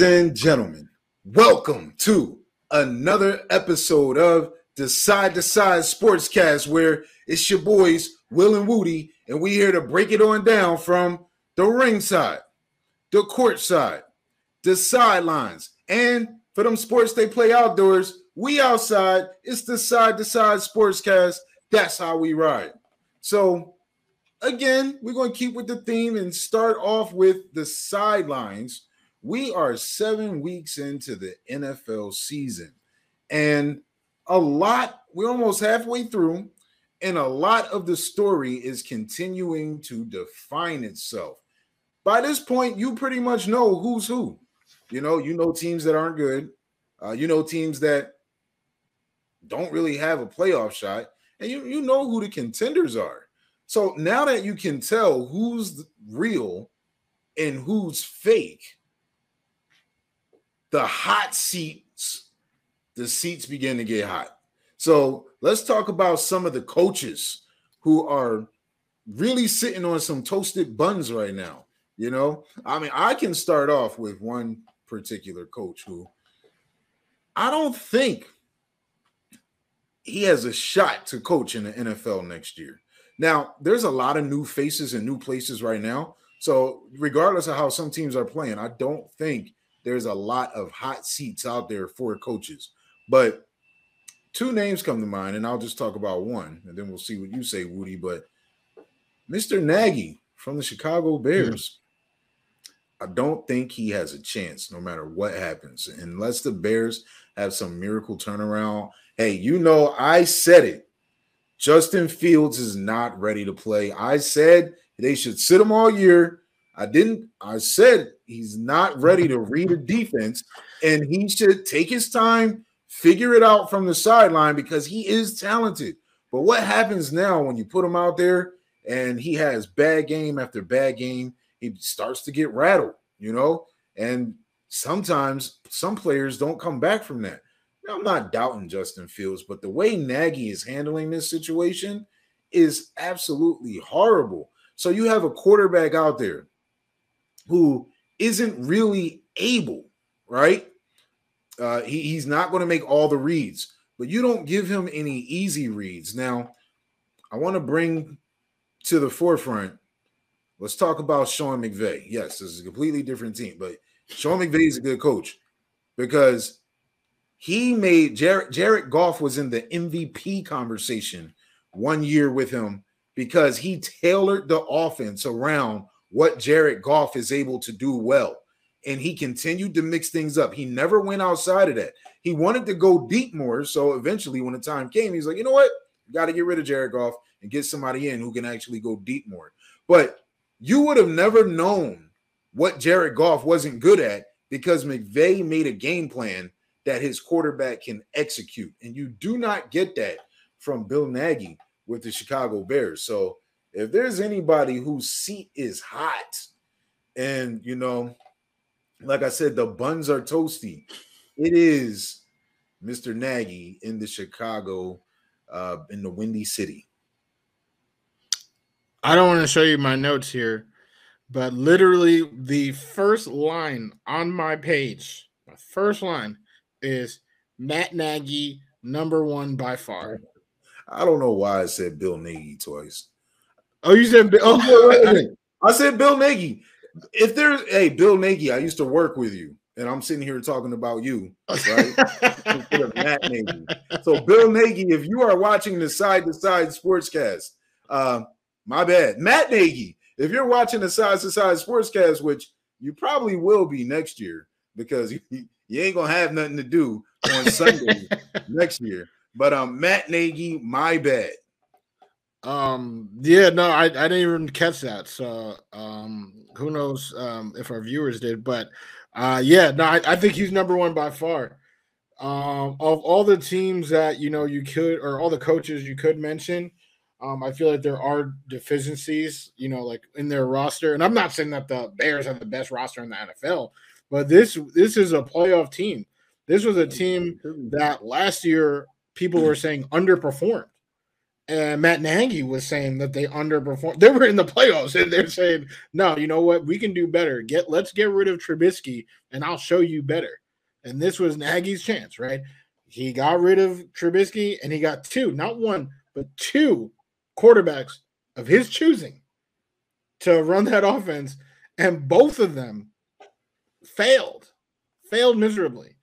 Ladies and gentlemen, welcome to another episode of the Side to Side Sportscast, where it's your boys, Will and Woody, and we here to break it on down from the ringside, the court side, the sidelines, and for them sports they play outdoors, we outside. It's the Side to Side Sportscast. That's how we ride. So, again, we're going to keep with the theme and start off with the sidelines we are seven weeks into the NFL season, and a lot, we're almost halfway through, and a lot of the story is continuing to define itself. By this point, you pretty much know who's who. You know, you know teams that aren't good, uh, you know teams that don't really have a playoff shot, and you, you know who the contenders are. So now that you can tell who's real and who's fake, the hot seats, the seats begin to get hot. So let's talk about some of the coaches who are really sitting on some toasted buns right now. You know, I mean, I can start off with one particular coach who I don't think he has a shot to coach in the NFL next year. Now, there's a lot of new faces and new places right now. So, regardless of how some teams are playing, I don't think there's a lot of hot seats out there for coaches. But two names come to mind, and I'll just talk about one, and then we'll see what you say, Woody. But Mr. Nagy from the Chicago Bears. I don't think he has a chance no matter what happens, unless the Bears have some miracle turnaround. Hey, you know, I said it. Justin Fields is not ready to play. I said they should sit him all year. I didn't, I said he's not ready to read a defense and he should take his time, figure it out from the sideline because he is talented. But what happens now when you put him out there and he has bad game after bad game? He starts to get rattled, you know, and sometimes some players don't come back from that. Now, I'm not doubting Justin Fields, but the way Nagy is handling this situation is absolutely horrible. So you have a quarterback out there who isn't really able, right? Uh, he, he's not going to make all the reads, but you don't give him any easy reads. Now, I want to bring to the forefront. Let's talk about Sean McVay. Yes, this is a completely different team, but Sean McVay is a good coach because he made Jared, Jared Goff was in the MVP conversation one year with him because he tailored the offense around what Jared Goff is able to do well. And he continued to mix things up. He never went outside of that. He wanted to go deep more. So eventually, when the time came, he's like, you know what? Got to get rid of Jared Goff and get somebody in who can actually go deep more. But you would have never known what Jared Goff wasn't good at because McVay made a game plan that his quarterback can execute. And you do not get that from Bill Nagy with the Chicago Bears. So if there's anybody whose seat is hot, and you know, like I said, the buns are toasty, it is Mr. Nagy in the Chicago, uh, in the Windy City. I don't want to show you my notes here, but literally the first line on my page, my first line is Matt Nagy, number one by far. I don't know why I said Bill Nagy twice. Oh, you said oh, I said Bill Nagy. If there's hey Bill Nagy, I used to work with you, and I'm sitting here talking about you, right? Matt Nagy. So Bill Nagy, if you are watching the side to side sportscast, uh, my bad, Matt Nagy. If you're watching the side to side sportscast, which you probably will be next year, because you, you ain't gonna have nothing to do on Sunday next year. But um, Matt Nagy, my bad. Um, yeah, no, I, I didn't even catch that. So um who knows um if our viewers did, but uh yeah, no, I, I think he's number one by far. Um of all the teams that you know you could or all the coaches you could mention, um, I feel like there are deficiencies, you know, like in their roster. And I'm not saying that the Bears have the best roster in the NFL, but this this is a playoff team. This was a team that last year people were saying underperformed and Matt Nagy was saying that they underperformed. They were in the playoffs, and they're saying, "No, you know what? We can do better. Get let's get rid of Trubisky, and I'll show you better." And this was Nagy's chance, right? He got rid of Trubisky, and he got two, not one, but two quarterbacks of his choosing to run that offense, and both of them failed, failed miserably.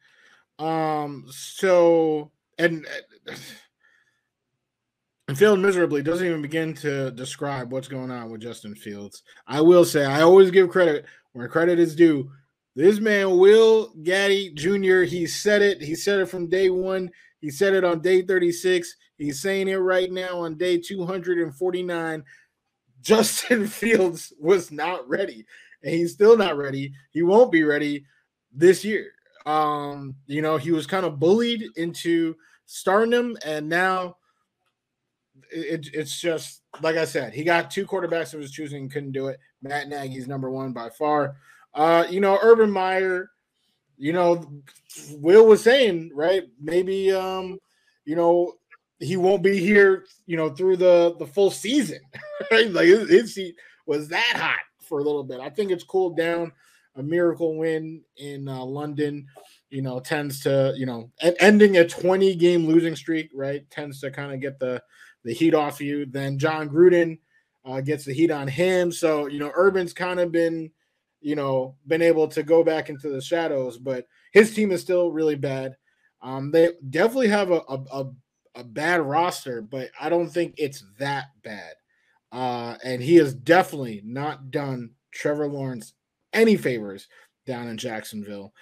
Um, so and and failed miserably doesn't even begin to describe what's going on with Justin Fields. I will say, I always give credit where credit is due. This man, Will Gaddy Jr., he said it. He said it from day one. He said it on day 36. He's saying it right now on day 249. Justin Fields was not ready, and he's still not ready. He won't be ready this year. Um, you know, he was kind of bullied into starting him, and now it, it's just like I said, he got two quarterbacks of his choosing, couldn't do it. Matt Nagy's number one by far. Uh, you know, Urban Meyer, you know, Will was saying, right? Maybe um, you know, he won't be here, you know, through the the full season. Right? Like his, his seat was that hot for a little bit. I think it's cooled down. A miracle win in uh, London, you know, tends to, you know, ending a 20 game losing streak, right? Tends to kind of get the the heat off you. Then Jon Gruden uh, gets the heat on him. So, you know, Urban's kind of been, you know, been able to go back into the shadows, but his team is still really bad. Um, they definitely have a, a, a, a bad roster, but I don't think it's that bad. Uh, and he has definitely not done Trevor Lawrence any favors down in Jacksonville.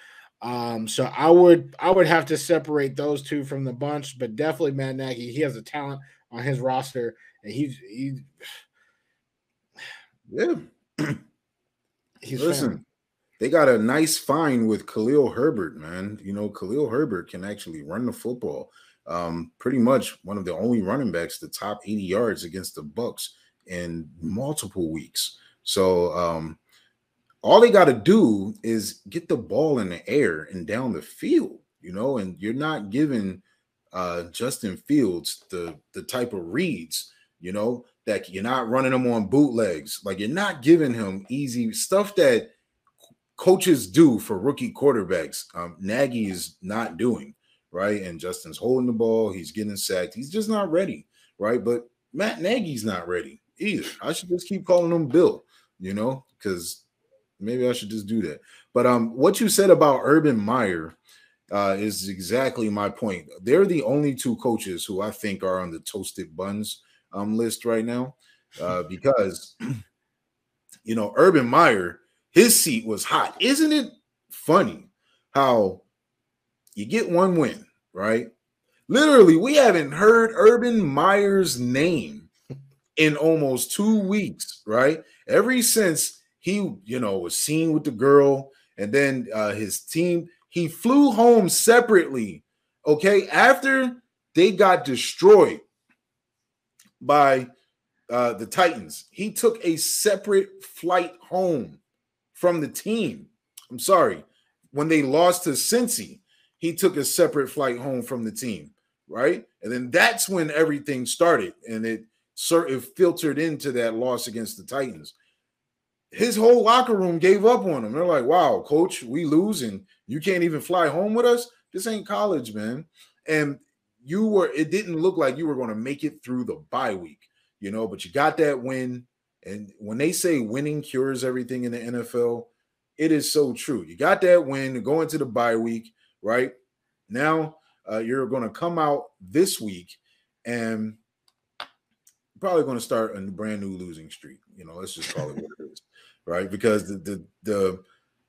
Um, so I would I would have to separate those two from the bunch, but definitely Matt Nagy. He has a talent on his roster, and he's he. Yeah. he's listen. They got a nice find with Khalil Herbert, man. You know, Khalil Herbert can actually run the football. Um, pretty much one of the only running backs the top 80 yards against the Bucs in multiple weeks. So um, all they got to do is get the ball in the air and down the field, you know, and you're not giving uh, Justin Fields the the type of reads, you know, that you're not running them on bootlegs. Like you're not giving him easy stuff that coaches do for rookie quarterbacks. Um, Nagy is not doing right, and Justin's holding the ball. He's getting sacked. He's just not ready, right? But Matt Nagy's not ready either. I should just keep calling him Bill, you know, because maybe I should just do that. But um, what you said about Urban Meyer uh, is exactly my point. They're the only two coaches who I think are on the toasted buns um, list right now uh, because, you know, Urban Meyer, his seat was hot. Isn't it funny how you get one win, right? Literally, we haven't heard Urban Meyer's name in almost two weeks, right? Every since he, you know, was seen with the girl and then uh, his team he flew home separately, okay, after they got destroyed by uh, the Titans. He took a separate flight home from the team. I'm sorry. When they lost to Cincy, he took a separate flight home from the team, right? And then that's when everything started and it sort of filtered into that loss against the Titans. His whole locker room gave up on him. They're like, wow, coach, we lose and you can't even fly home with us. This ain't college, man. And you were, it didn't look like you were going to make it through the bye week, you know, but you got that win. And when they say winning cures everything in the NFL, it is so true. You got that win going to the bye week, right? Now uh, you're going to come out this week and probably going to start a brand new losing streak. You know, let's just call it what it is, right? Because the the the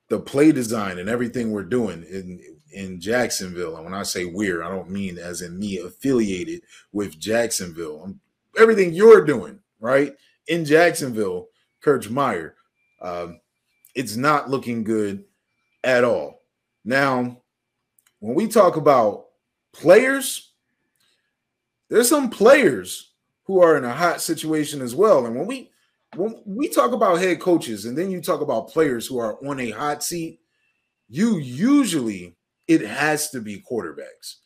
the play design and everything we're doing in in Jacksonville. And when I say we're, I don't mean as in me affiliated with Jacksonville. I'm, everything you're doing right in Jacksonville, Kurt Meyer, um, it's not looking good at all. Now, when we talk about players, there's some players who are in a hot situation as well. And when we when we talk about head coaches and then you talk about players who are on a hot seat, you usually it has to be quarterbacks.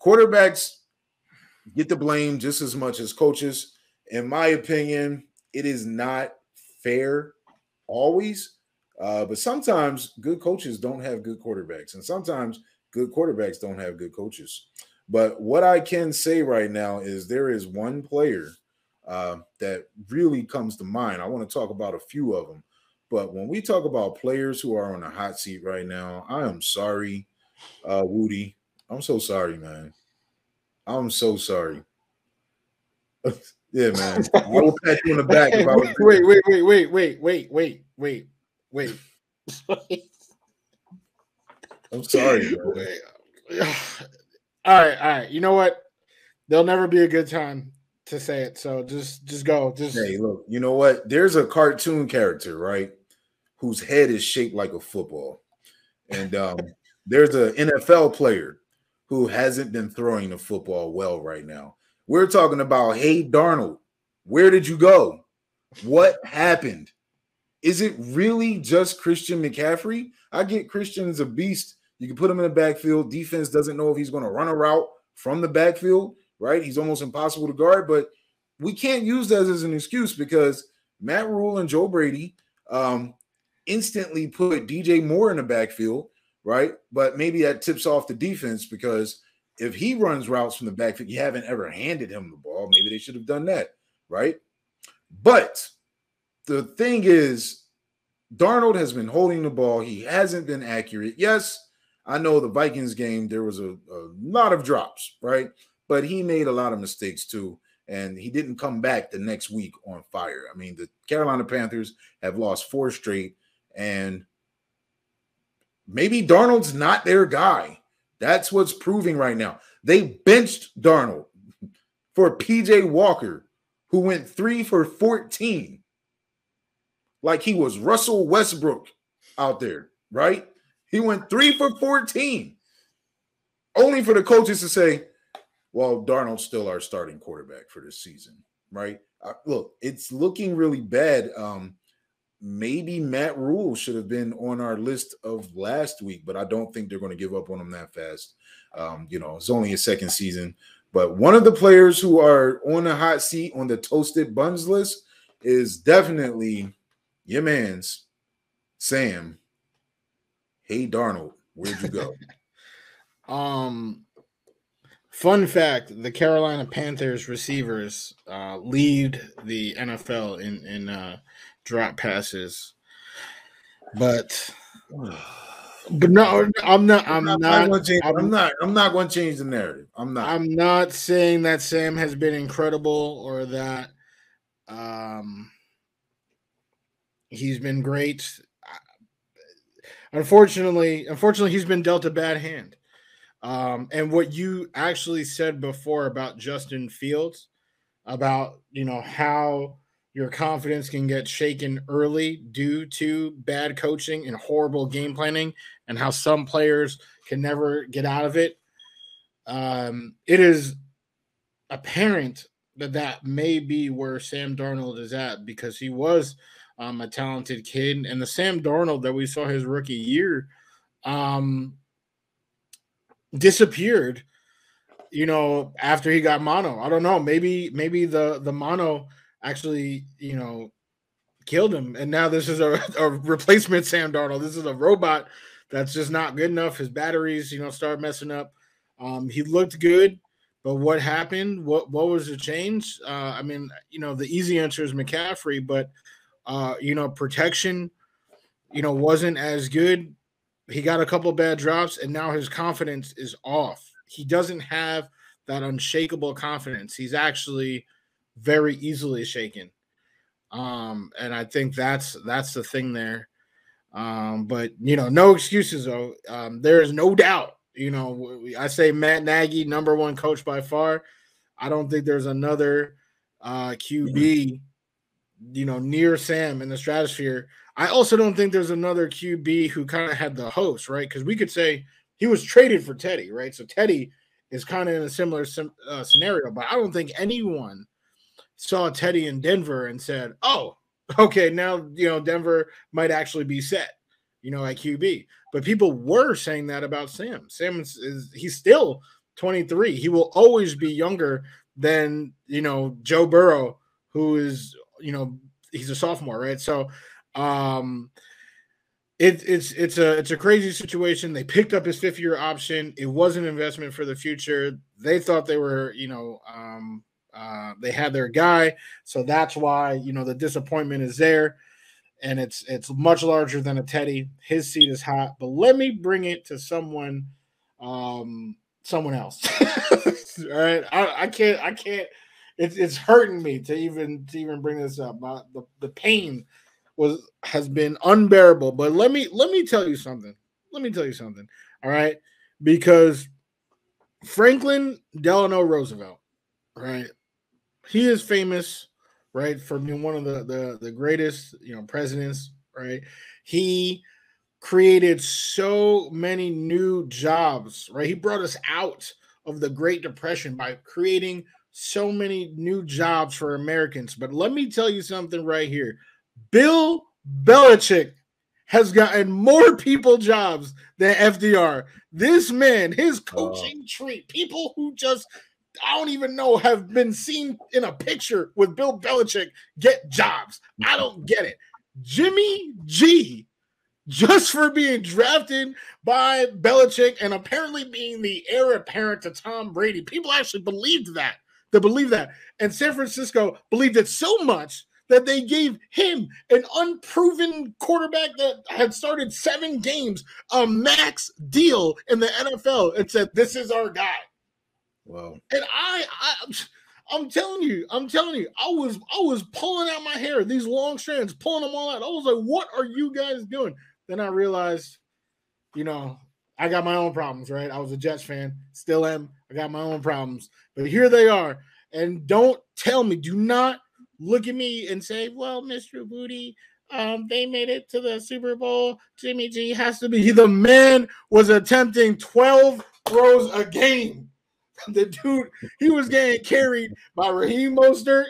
Quarterbacks get the blame just as much as coaches. In my opinion, it is not fair always, uh, but sometimes good coaches don't have good quarterbacks, and sometimes good quarterbacks don't have good coaches. But what I can say right now is there is one player uh, that really comes to mind. I want to talk about a few of them. But when we talk about players who are on a hot seat right now, I am sorry, uh, Woody. I'm so sorry, man. I'm so sorry. yeah, man. I will pat you on the back. If I was wait, wait, wait, wait, wait, wait, wait, wait, wait. I'm sorry. All right, all right. You know what? There'll never be a good time to say it. So just just go. Just hey, look, you know what? There's a cartoon character, right? Whose head is shaped like a football. And um, there's an NFL player who hasn't been throwing the football well right now. We're talking about hey Darnold. Where did you go? What happened? Is it really just Christian McCaffrey? I get Christian's a beast you can put him in the backfield. Defense doesn't know if he's going to run a route from the backfield, right? He's almost impossible to guard, but we can't use that as an excuse because Matt Rhule and Joe Brady um, instantly put DJ Moore in the backfield, right? But maybe that tips off the defense because if he runs routes from the backfield, you haven't ever handed him the ball. Maybe they should have done that, right? But the thing is, Darnold has been holding the ball. He hasn't been accurate. Yes, I know the Vikings game, there was a, a lot of drops, right? But he made a lot of mistakes too. And he didn't come back the next week on fire. I mean, the Carolina Panthers have lost four straight, and maybe Darnold's not their guy. That's what's proving right now. They benched Darnold for PJ Walker, who went three for 14, like he was Russell Westbrook out there, right? He went three for 14, only for the coaches to say, well, Darnold's still our starting quarterback for this season, right? Uh, look, it's looking really bad. Um, maybe Matt Rhule should have been on our list of last week, but I don't think they're going to give up on him that fast. Um, you know, it's only his second season. But one of the players who are on the hot seat on the toasted buns list is definitely your man's Sam Hey Darnold, where'd you go? um fun fact, the Carolina Panthers receivers uh lead the NFL in in uh drop passes. But but no, I'm not. I'm, I'm not. not change, I'm, I'm, not. I'm not going to change the narrative. I'm not. I'm not saying that Sam has been incredible or that um he's been great unfortunately, unfortunately, he's been dealt a bad hand. Um, and what you actually said before about Justin Fields, about you know how your confidence can get shaken early due to bad coaching and horrible game planning, and how some players can never get out of it. Um, it is apparent that that may be where Sam Darnold is at because he was um, a talented kid. And the Sam Darnold that we saw his rookie year um, disappeared, you know, after he got mono. I don't know. Maybe, maybe the, the mono actually, you know, killed him. And now this is a, a replacement Sam Darnold. This is a robot that's just not good enough. His batteries, you know, start messing up. Um, he looked good, but what happened? What what was the change? Uh, I mean, you know, the easy answer is McCaffrey, but uh, you know, protection, you know, wasn't as good. He got a couple bad drops, and now his confidence is off. He doesn't have that unshakable confidence. He's actually very easily shaken. Um, and I think that's that's the thing there. Um, but you know, no excuses though. Um, there is no doubt. You know, I say Matt Nagy, number one coach by far. I don't think there's another uh, QB you know, near Sam in the stratosphere. I also don't think there's another QB who kind of had the host, right? Because we could say he was traded for Teddy, right? So Teddy is kind of in a similar uh, scenario, but I don't think anyone saw Teddy in Denver and said, "Oh, okay, now you know Denver might actually be set." You know, at QB, but people were saying that about Sam. Sam is, is he's still 23. He will always be younger than, you know, Joe Burrow, who is, you know, he's a sophomore, right? So, um, it, it's it's a it's a crazy situation. They picked up his fifth year option. It was an investment for the future. They thought they were, you know, um, uh, they had their guy, so that's why you know the disappointment is there, and it's it's much larger than a Teddy. His seat is hot, but let me bring it to someone, um, someone else. All right, I, I can't I can't. It's it's hurting me to even to even bring this up. My, the the pain was has been unbearable. But let me let me tell you something. Let me tell you something. All right, because Franklin Delano Roosevelt, right? He is famous, right, for being one of the the, the greatest, you know, presidents, right? He created so many new jobs, right? He brought us out of the Great Depression by creating so many new jobs for Americans. But let me tell you something right here. Bill Belichick has gotten more people jobs than FDR. This man, his oh. coaching tree, people who just I don't even know have been seen in a picture with Bill Belichick get jobs. I mm-hmm. don't get it. Jimmy G, just for being drafted by Belichick and apparently being the heir apparent to Tom Brady, people actually believed that. They believe that. And San Francisco believed it so much that they gave him an unproven quarterback that had started seven games a max deal in the NFL and said, This is our guy. Wow. And I, I I'm telling you, I'm telling you, I was I was pulling out my hair, these long strands, pulling them all out. I was like, what are you guys doing? Then I realized, you know, I got my own problems, right? I was a Jets fan, still am. I got my own problems. But here they are. And don't tell me, do not look at me and say, "Well, Mr. Booty, um, they made it to the Super Bowl. Jimmy G has to be." The man was attempting 12 throws a game. The dude, he was getting carried by Raheem Mostert,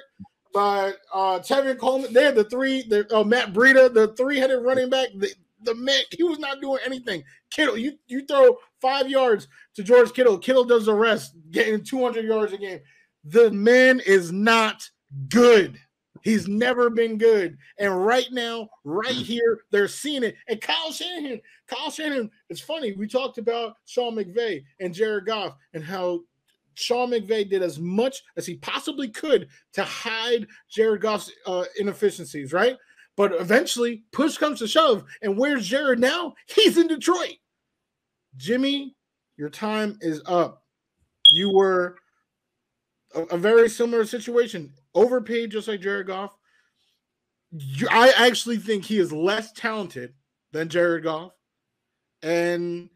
by uh, Tevin Coleman. They had the three, the uh, Matt Breida, the three-headed running back. The, the man, he was not doing anything. Kittle, you you throw five yards to George Kittle. Kittle does the rest, getting 200 yards a game. The man is not good. He's never been good. And right now, right mm. here, they're seeing it. And Kyle Shanahan, Kyle Shanahan, it's funny. We talked about Sean McVay and Jared Goff and how Sean McVay did as much as he possibly could to hide Jared Goff's uh, inefficiencies, right? But eventually, push comes to shove. And where's Jared now? He's in Detroit. Jimmy, your time is up. You were a, a very similar situation overpaid just like Jared Goff. I actually think he is less talented than Jared Goff. And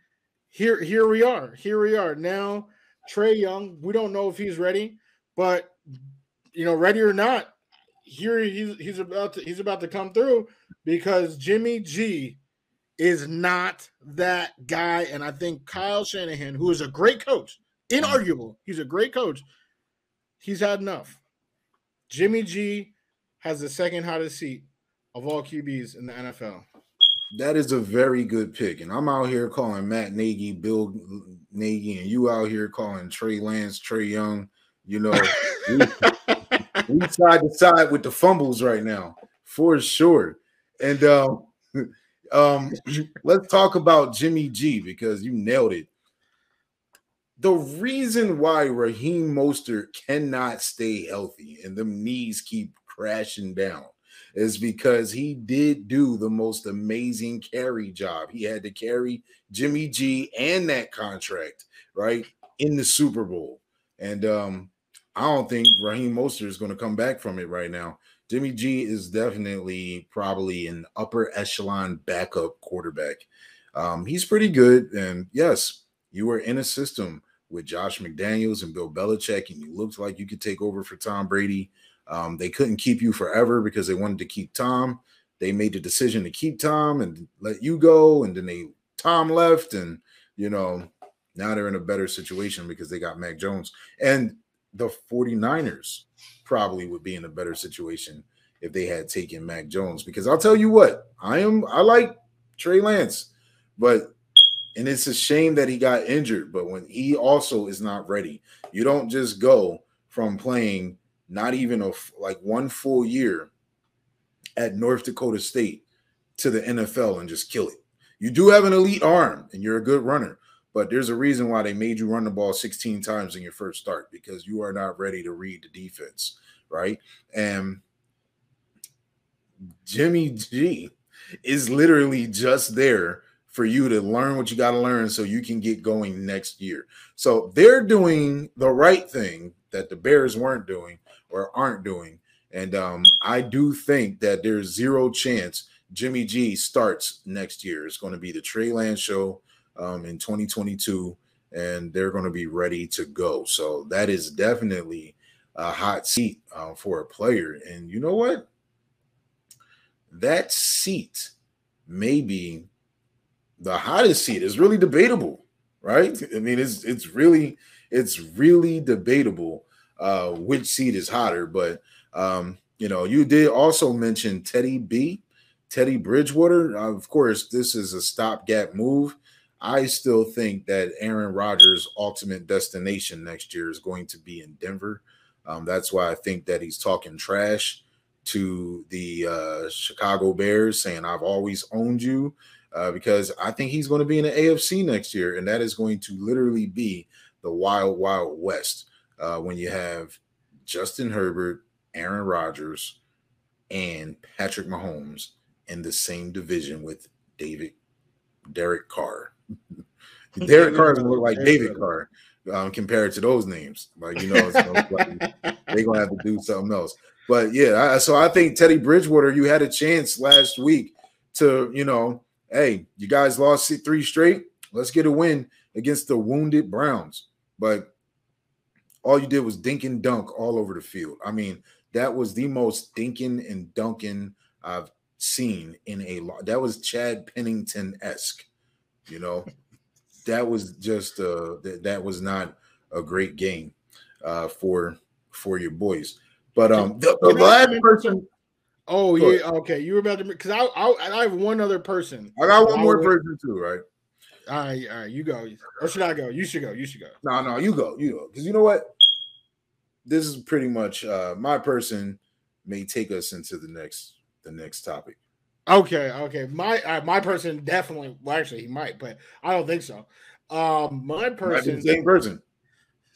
here, here we are. Here we are. Now, Trae Young, we don't know if he's ready, but you know, ready or not, here he's he's about to he's about to come through because Jimmy G is not that guy. And I think Kyle Shanahan, who is a great coach, inarguable, he's a great coach, he's had enough. Jimmy G has the second hottest seat of all QBs in the NFL. That is a very good pick. And I'm out here calling Matt Nagy, Bill Nagy, and you out here calling Trey Lance, Trae Young. You know, we, we side to side with the fumbles right now, for sure. And um, um, let's talk about Jimmy G because you nailed it the reason why Raheem Mostert cannot stay healthy and them knees keep crashing down is because he did do the most amazing carry job. He had to carry Jimmy G and that contract, right, in the Super Bowl. And um, I don't think Raheem Mostert is going to come back from it right now. Jimmy G is definitely probably an upper echelon backup quarterback. Um, he's pretty good. And yes, you were in a system with Josh McDaniels and Bill Belichick, and you looked like you could take over for Tom Brady. Um, they couldn't keep you forever because they wanted to keep Tom. They made the decision to keep Tom and let you go, and then they Tom left, and you know now they're in a better situation because they got Mac Jones. And the 49ers probably would be in a better situation if they had taken Mac Jones. Because I'll tell you what, I am I like Trey Lance, but And it's a shame that he got injured, but when he also is not ready, you don't just go from playing not even a like one full year at North Dakota State to the NFL and just kill it. You do have an elite arm and you're a good runner, but there's a reason why they made you run the ball 16 times in your first start because you are not ready to read the defense, right? And Jimmy G is literally just there for you to learn what you got to learn so you can get going next year. So they're doing the right thing that the Bears weren't doing or aren't doing. And um, I do think that there's zero chance Jimmy G starts next year. It's going to be the Trey Lance show um, in 2022, and they're going to be ready to go. So that is definitely a hot seat uh, for a player. And you know what? That seat may be the hottest seat. Is really debatable, right? I mean, it's it's really it's really debatable uh, which seat is hotter. But um, you know, you did also mention Teddy B Teddy Bridgewater, of course, this is a stopgap move. I still think that Aaron Rodgers' ultimate destination next year is going to be in Denver. Um, that's why I think that he's talking trash to the uh, Chicago Bears, saying, I've always owned you, uh, because I think he's going to be in the AFC next year. And that is going to literally be the wild, wild west uh, when you have Justin Herbert, Aaron Rodgers, and Patrick Mahomes in the same division with David Derek Carr. Derek Carr doesn't look like David Carr um, compared to those names. Like you know, like they're gonna have to do something else. But yeah, I, so I think Teddy Bridgewater, you had a chance last week to you know, hey, you guys lost three straight. Let's get a win against the wounded Browns. But all you did was dink and dunk all over the field. I mean, that was the most dinking and dunking I've seen in a lot. That was Chad Pennington esque, you know. that was just uh that, that was not a great game uh for for your boys. But um the, the last person Oh yeah, okay. You were about to because I, I I have one other person. I got one more person too, right? All right, all right. You go, or should I go? You should go. You should go. No, no, you go. You go. Because you know what? This is pretty much uh my person may take us into the next the next topic. Okay, okay. My uh, my person definitely. Well, actually, he might, but I don't think so. Um, my person, same person.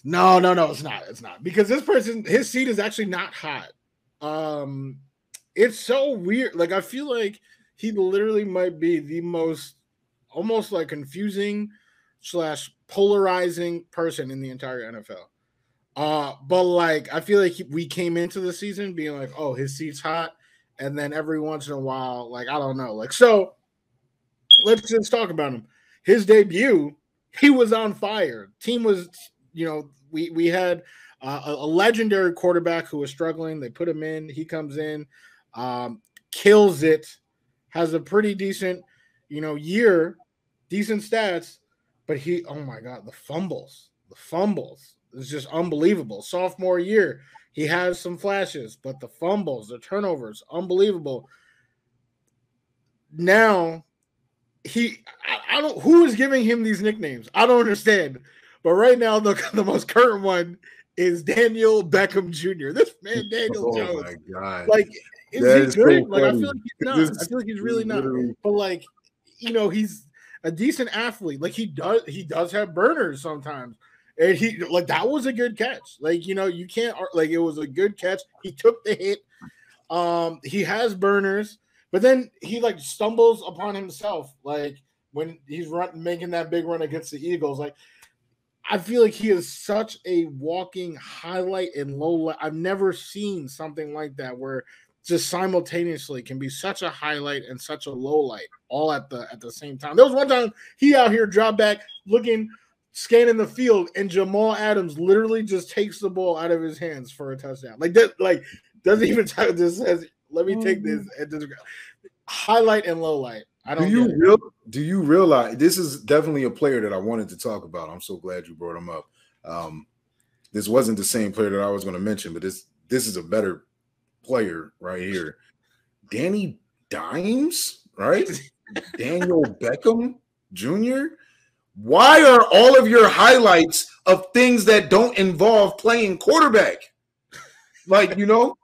No, no, no. It's not. It's not because this person, his seat is actually not hot. Um, it's so weird. Like I feel like he literally might be the most, almost like confusing slash polarizing person in the entire NFL. Uh, but like I feel like he, we came into the season being like, oh, his seat's hot and then every once in a while, like I don't know, like so. Let's just talk about him. His debut, he was on fire. Team was, you know, we we had uh, a, a, legendary quarterback who was struggling. They put him in. He comes in, um, kills it, has a pretty decent, you know, year, decent stats. But he, oh my god, the fumbles, the fumbles. It's just unbelievable. Sophomore year, he has some flashes, but the fumbles, the turnovers, unbelievable. Now, he, I, I, don't, who is giving him these nicknames? I don't understand. But right now, the, the most current one is Daniel Beckham Jr. This man, Daniel oh Jones. my God. Like, is that he is good? So like, I feel like he's not. I feel like he's really not. But like, you know, he's a decent athlete. Like he does, he does have burners sometimes. And he like that was a good catch. Like, you know, you can't like it was a good catch. He took the hit. Um, he has burners, but then he like stumbles upon himself, like when he's run making that big run against the Eagles. Like, I feel like he is such a walking highlight and low light. I've never seen something like that where just simultaneously can be such a highlight and such a low light all at the at the same time. There was one time he out here drop back looking scanning the field, and Jamal Adams literally just takes the ball out of his hands for a touchdown. Like that, like doesn't even tell this says, let me take this and just highlight and low light. I don't do you real, do you realize this is definitely a player that I wanted to talk about. I'm so glad you brought him up. Um, this wasn't the same player that I was going to mention, but this this is a better player right here. Danny Dimes, right? Daniel Beckham Jr. Why are all of your highlights of things that don't involve playing quarterback? Like, you know,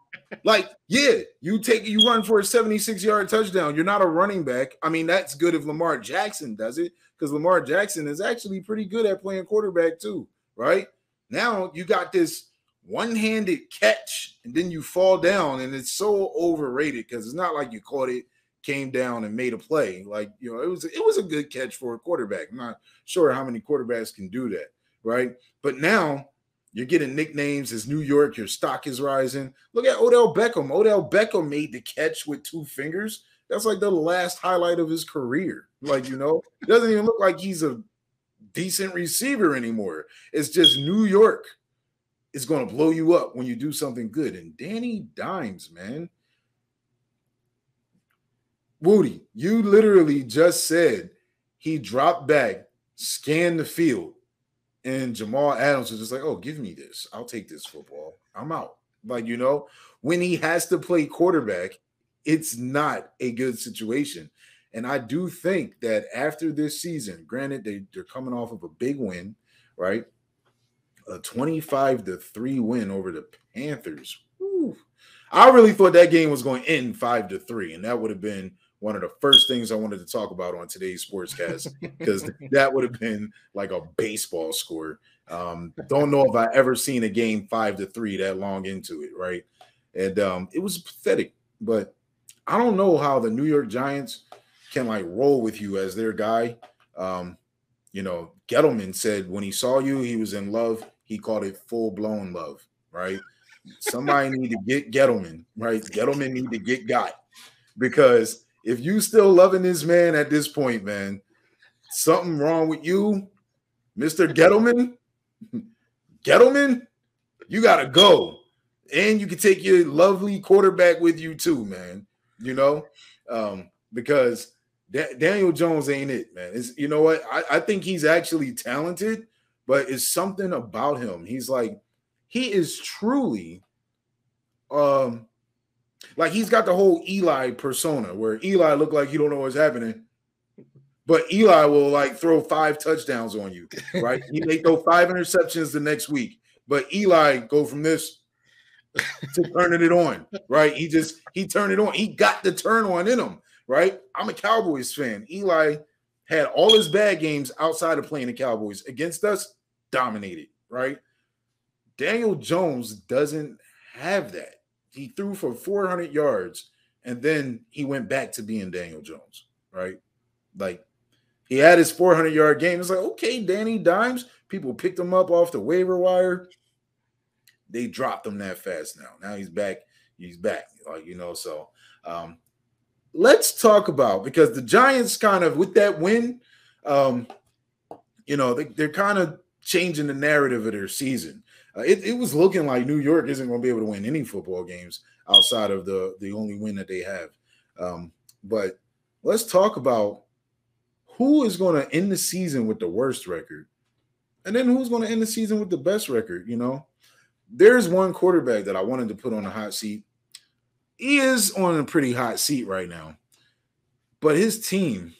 like, yeah, you take you run for a 76 yard touchdown. You're not a running back. I mean, that's good if Lamar Jackson does it because Lamar Jackson is actually pretty good at playing quarterback too, right? Now you got this one-handed catch and then you fall down and it's so overrated because it's not like you caught it came down and made a play. Like you know it was it was a good catch for a quarterback. I'm not sure how many quarterbacks can do that right? But now you're getting nicknames as new york your stock is rising. Look at odell beckham. Odell beckham made the catch with two fingers. That's like the last highlight of his career. Like you know doesn't even look like he's a decent receiver anymore. It's just new york is going to blow you up when you do something good. And Danny Dimes, man. Woody, you literally just said he dropped back, scanned the field, and Jamal Adams was just like, oh, give me this. I'll take this football. I'm out. Like, you know, when he has to play quarterback, it's not a good situation. And I do think that after this season, granted, they, they're coming off of a big win, right? A 25 to 3 win over the Panthers. Whew. I really thought that game was going to end 5 to 3, and that would have been one of the first things I wanted to talk about on today's sportscast because that would have been like a baseball score. Um, don't know if I ever seen a game five to three that long into it, right? And um, it was pathetic, but I don't know how the New York Giants can like roll with you as their guy. Um, you know, Gettleman said when he saw you, he was in love. He called it full blown love, right? Somebody need to get Gettleman, right? Gettleman need to get got because if you still loving this man at this point, man, something wrong with you, Mr. Gettleman. Gettleman, you gotta go, and you can take your lovely quarterback with you too, man. You know, um, because da- Daniel Jones ain't it, man. It's, you know what? I, I think he's actually talented but it's something about him. He's like, he is truly um like he's got the whole Eli persona where Eli look like you don't know what's happening, but Eli will like throw five touchdowns on you, right? he may throw five interceptions the next week, but Eli go from this to turning it on, right? He just he turned it on. He got the turn on in him, right? I'm a Cowboys fan. Eli had all his bad games outside of playing the Cowboys against us dominated, right? Daniel Jones doesn't have that. He threw for 400 yards and then he went back to being Daniel Jones, right? Like he had his 400 yard game. It's like, okay, Danny Dimes. People picked him up off the waiver wire. They dropped him that fast now. Now he's back. He's back. Like, you know, so um, let's talk about because the Giants kind of with that win, um, you know, they, they're kind of changing the narrative of their season. Uh, it, it was looking like New York isn't going to be able to win any football games outside of the the only win that they have. Um, but let's talk about who is going to end the season with the worst record, and then who's going to end the season with the best record. You know, there's one quarterback that I wanted to put on a hot seat. He is on a pretty hot seat right now, but his team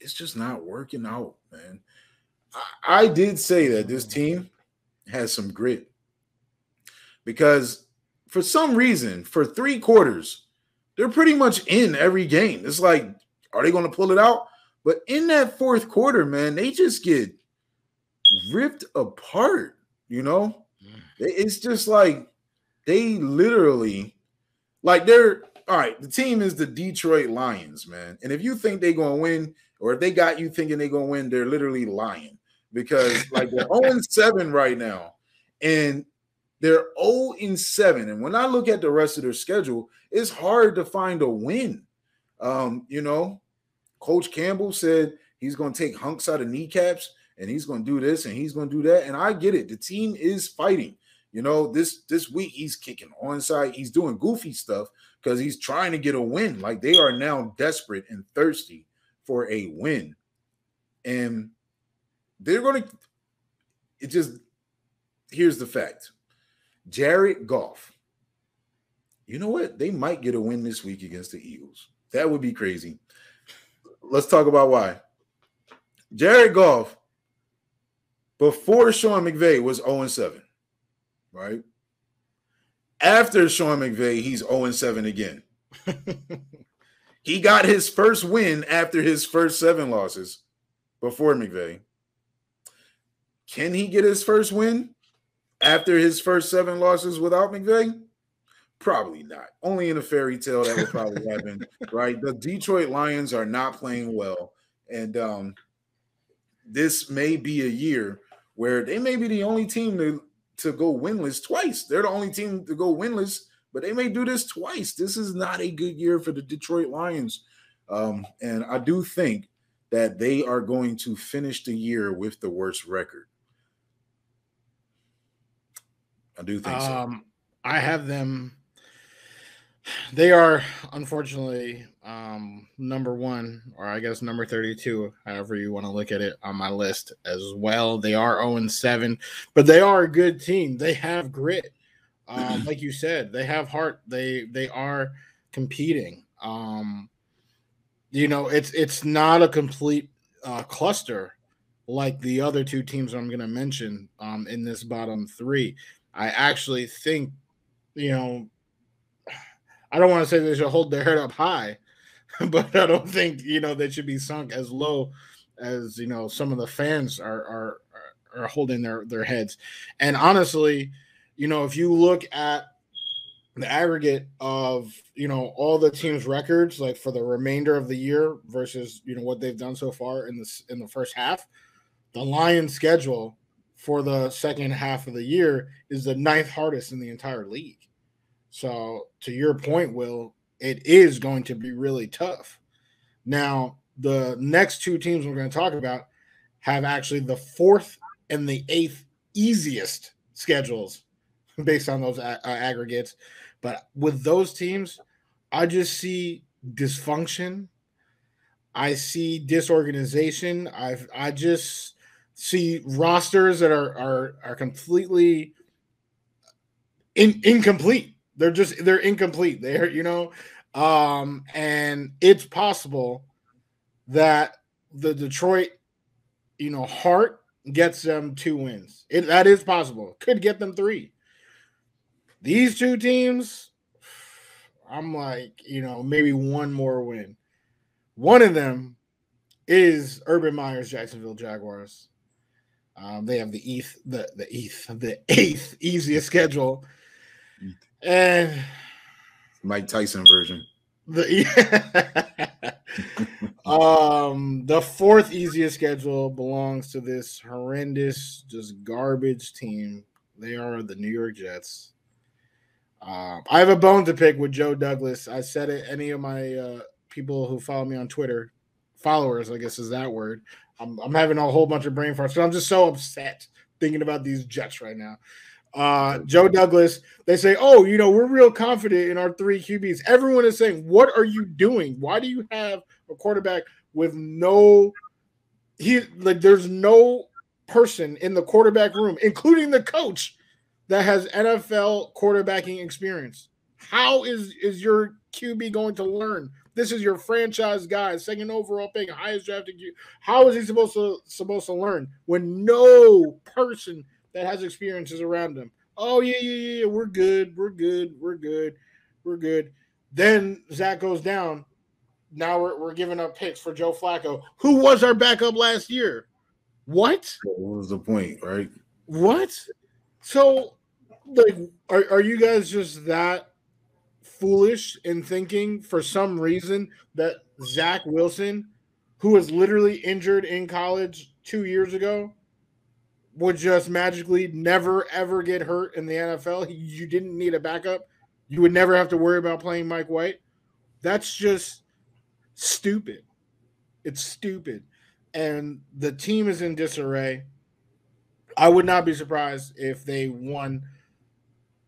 is just not working out, man. I did say that this team has some grit because for some reason, for three quarters, they're pretty much in every game. It's like, are they going to pull it out? But in that fourth quarter, man, they just get ripped apart, you know? Mm. It's just like they literally, like, they're all right. The team is the Detroit Lions, man. And if you think they're going to win, or if they got you thinking they're going to win, they're literally lying because like they're 0 7 right now. And they're 0 in 7. And when I look at the rest of their schedule, it's hard to find a win. Um, you know, Coach Campbell said he's going to take hunks out of kneecaps and he's going to do this and he's going to do that. And I get it. The team is fighting. You know, this this week he's kicking onside. He's doing goofy stuff because he's trying to get a win. Like they are now desperate and thirsty for a win. And they're going to. It just here's the fact: Jared Goff. You know what? They might get a win this week against the Eagles. That would be crazy. Let's talk about why. Jared Goff before Sean McVay was 0 7, right? After Sean McVay, he's 0 7 again. he got his first win after his first seven losses before McVay. Can he get his first win after his first seven losses without McVay? Probably not. Only in a fairy tale that would probably happen, right? The Detroit Lions are not playing well. And um, this may be a year where they may be the only team to, to go winless twice. They're the only team to go winless, but they may do this twice. This is not a good year for the Detroit Lions. Um, and I do think that they are going to finish the year with the worst record. I do think um, so. I have them. They are unfortunately um, number one, or I guess number 32, however you want to look at it on my list as well. They are 0 7, but they are a good team. They have grit. Um, like you said, they have heart. They they are competing. Um, you know, it's it's not a complete uh, cluster like the other two teams I'm going to mention um, in this bottom three. I actually think, you know, I don't want to say they should hold their head up high, but I don't think you know they should be sunk as low as you know some of the fans are are are holding their their heads. And honestly, you know, if you look at the aggregate of you know all the teams' records, like for the remainder of the year versus you know what they've done so far in this in the first half, the Lions' schedule for the second half of the year is the ninth hardest in the entire league. So, to your point, Will, it is going to be really tough. Now, the next two teams we're going to talk about have actually the fourth and the eighth easiest schedules based on those a- uh, aggregates. But with those teams, I just see dysfunction. I see disorganization. I I just see rosters that are are are completely in, incomplete. They're just they're incomplete. They're you know, um, and it's possible that the Detroit, you know, heart gets them two wins. It that is possible. Could get them three. These two teams, I'm like, you know, maybe one more win. One of them is Urban Meyer's Jacksonville Jaguars. Um, they have the eighth, the the eighth, the eighth easiest schedule, and Mike Tyson version. The um the fourth easiest schedule belongs to this horrendous, just garbage team. They are the New York Jets. Um, I have a bone to pick with Joe Douglas. I said it. Any of my uh, people who follow me on Twitter, followers, I guess is that word. I'm, I'm having a whole bunch of brain farts. So I'm just so upset thinking about these Jets right now. Uh, Joe Douglas, they say, oh, you know, we're real confident in our three QBs. Everyone is saying, what are you doing? Why do you have a quarterback with no, he like, there's no person in the quarterback room, including the coach, that has NFL quarterbacking experience. How is is your QB going to learn? This is your franchise guy, second overall pick, highest drafted. How is he supposed to supposed to learn when no person that has experience is around him? Oh yeah, yeah, yeah, we're good, we're good, we're good, we're good. Then Zach goes down. Now we're, we're giving up picks for Joe Flacco, who was our backup last year. What? What was the point, right? What? So, like, are, are you guys just that foolish in thinking for some reason that Zach Wilson, who was literally injured in college two years ago, would just magically never ever get hurt in the NFL? You didn't need a backup. You would never have to worry about playing Mike White. That's just stupid. It's stupid. And the team is in disarray. I would not be surprised if they won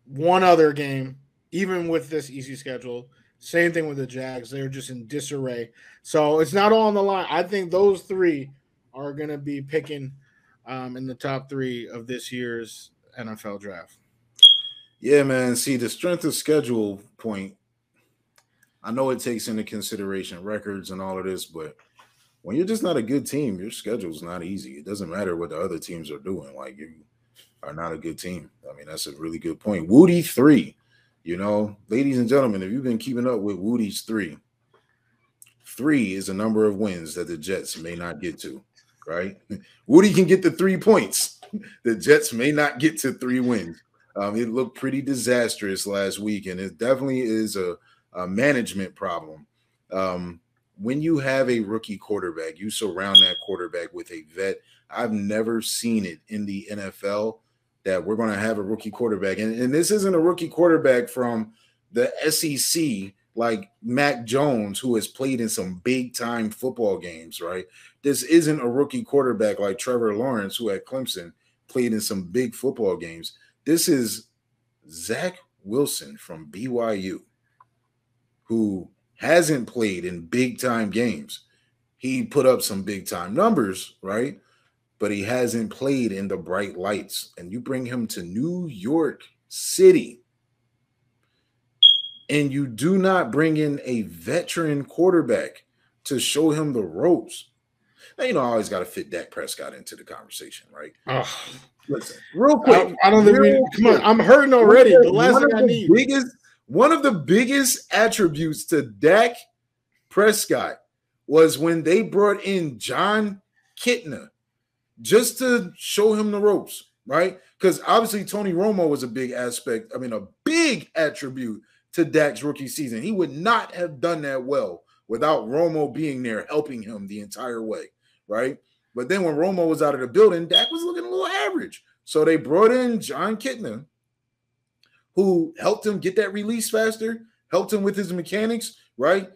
one other game even with this easy schedule. Same thing with the Jags. They're just in disarray. So it's not all on the line. I think those three are going to be picking um, in the top three of this year's NFL draft. Yeah, man. See, the strength of schedule point, I know it takes into consideration records and all of this, but when you're just not a good team, your schedule's not easy. It doesn't matter what the other teams are doing. Like you are not a good team. I mean, that's a really good point. Woody three, you know, ladies and gentlemen, if you've been keeping up with Woody's three, three is a number of wins that the Jets may not get to. Right? Woody can get the three points. The Jets may not get to three wins. Um, it looked pretty disastrous last week, and it definitely is a, a management problem. Um, when you have a rookie quarterback, you surround that quarterback with a vet. I've never seen it in the NFL that we're going to have a rookie quarterback. And, and this isn't a rookie quarterback from the SEC like Mac Jones, who has played in some big time football games, right? This isn't a rookie quarterback like Trevor Lawrence, who at Clemson played in some big football games. This is Zach Wilson from BYU, who hasn't played in big time games. He put up some big time numbers, right? But he hasn't played in the bright lights. And you bring him to New York City, and you do not bring in a veteran quarterback to show him the ropes. Now, you know, I always got to fit Dak Prescott into the conversation, right? Oh, listen, real quick. I, I don't think we, come on, I'm hurting already. The last thing I need. Biggest, one of the biggest attributes to Dak Prescott was when they brought in Jon Kitna just to show him the ropes, right? Because obviously Tony Romo was a big aspect, I mean, a big attribute to Dak's rookie season. He would not have done that well without Romo being there helping him the entire way, right? But then when Romo was out of the building, Dak was looking a little average. So they brought in Jon Kitna, who helped him get that release faster, helped him with his mechanics, right?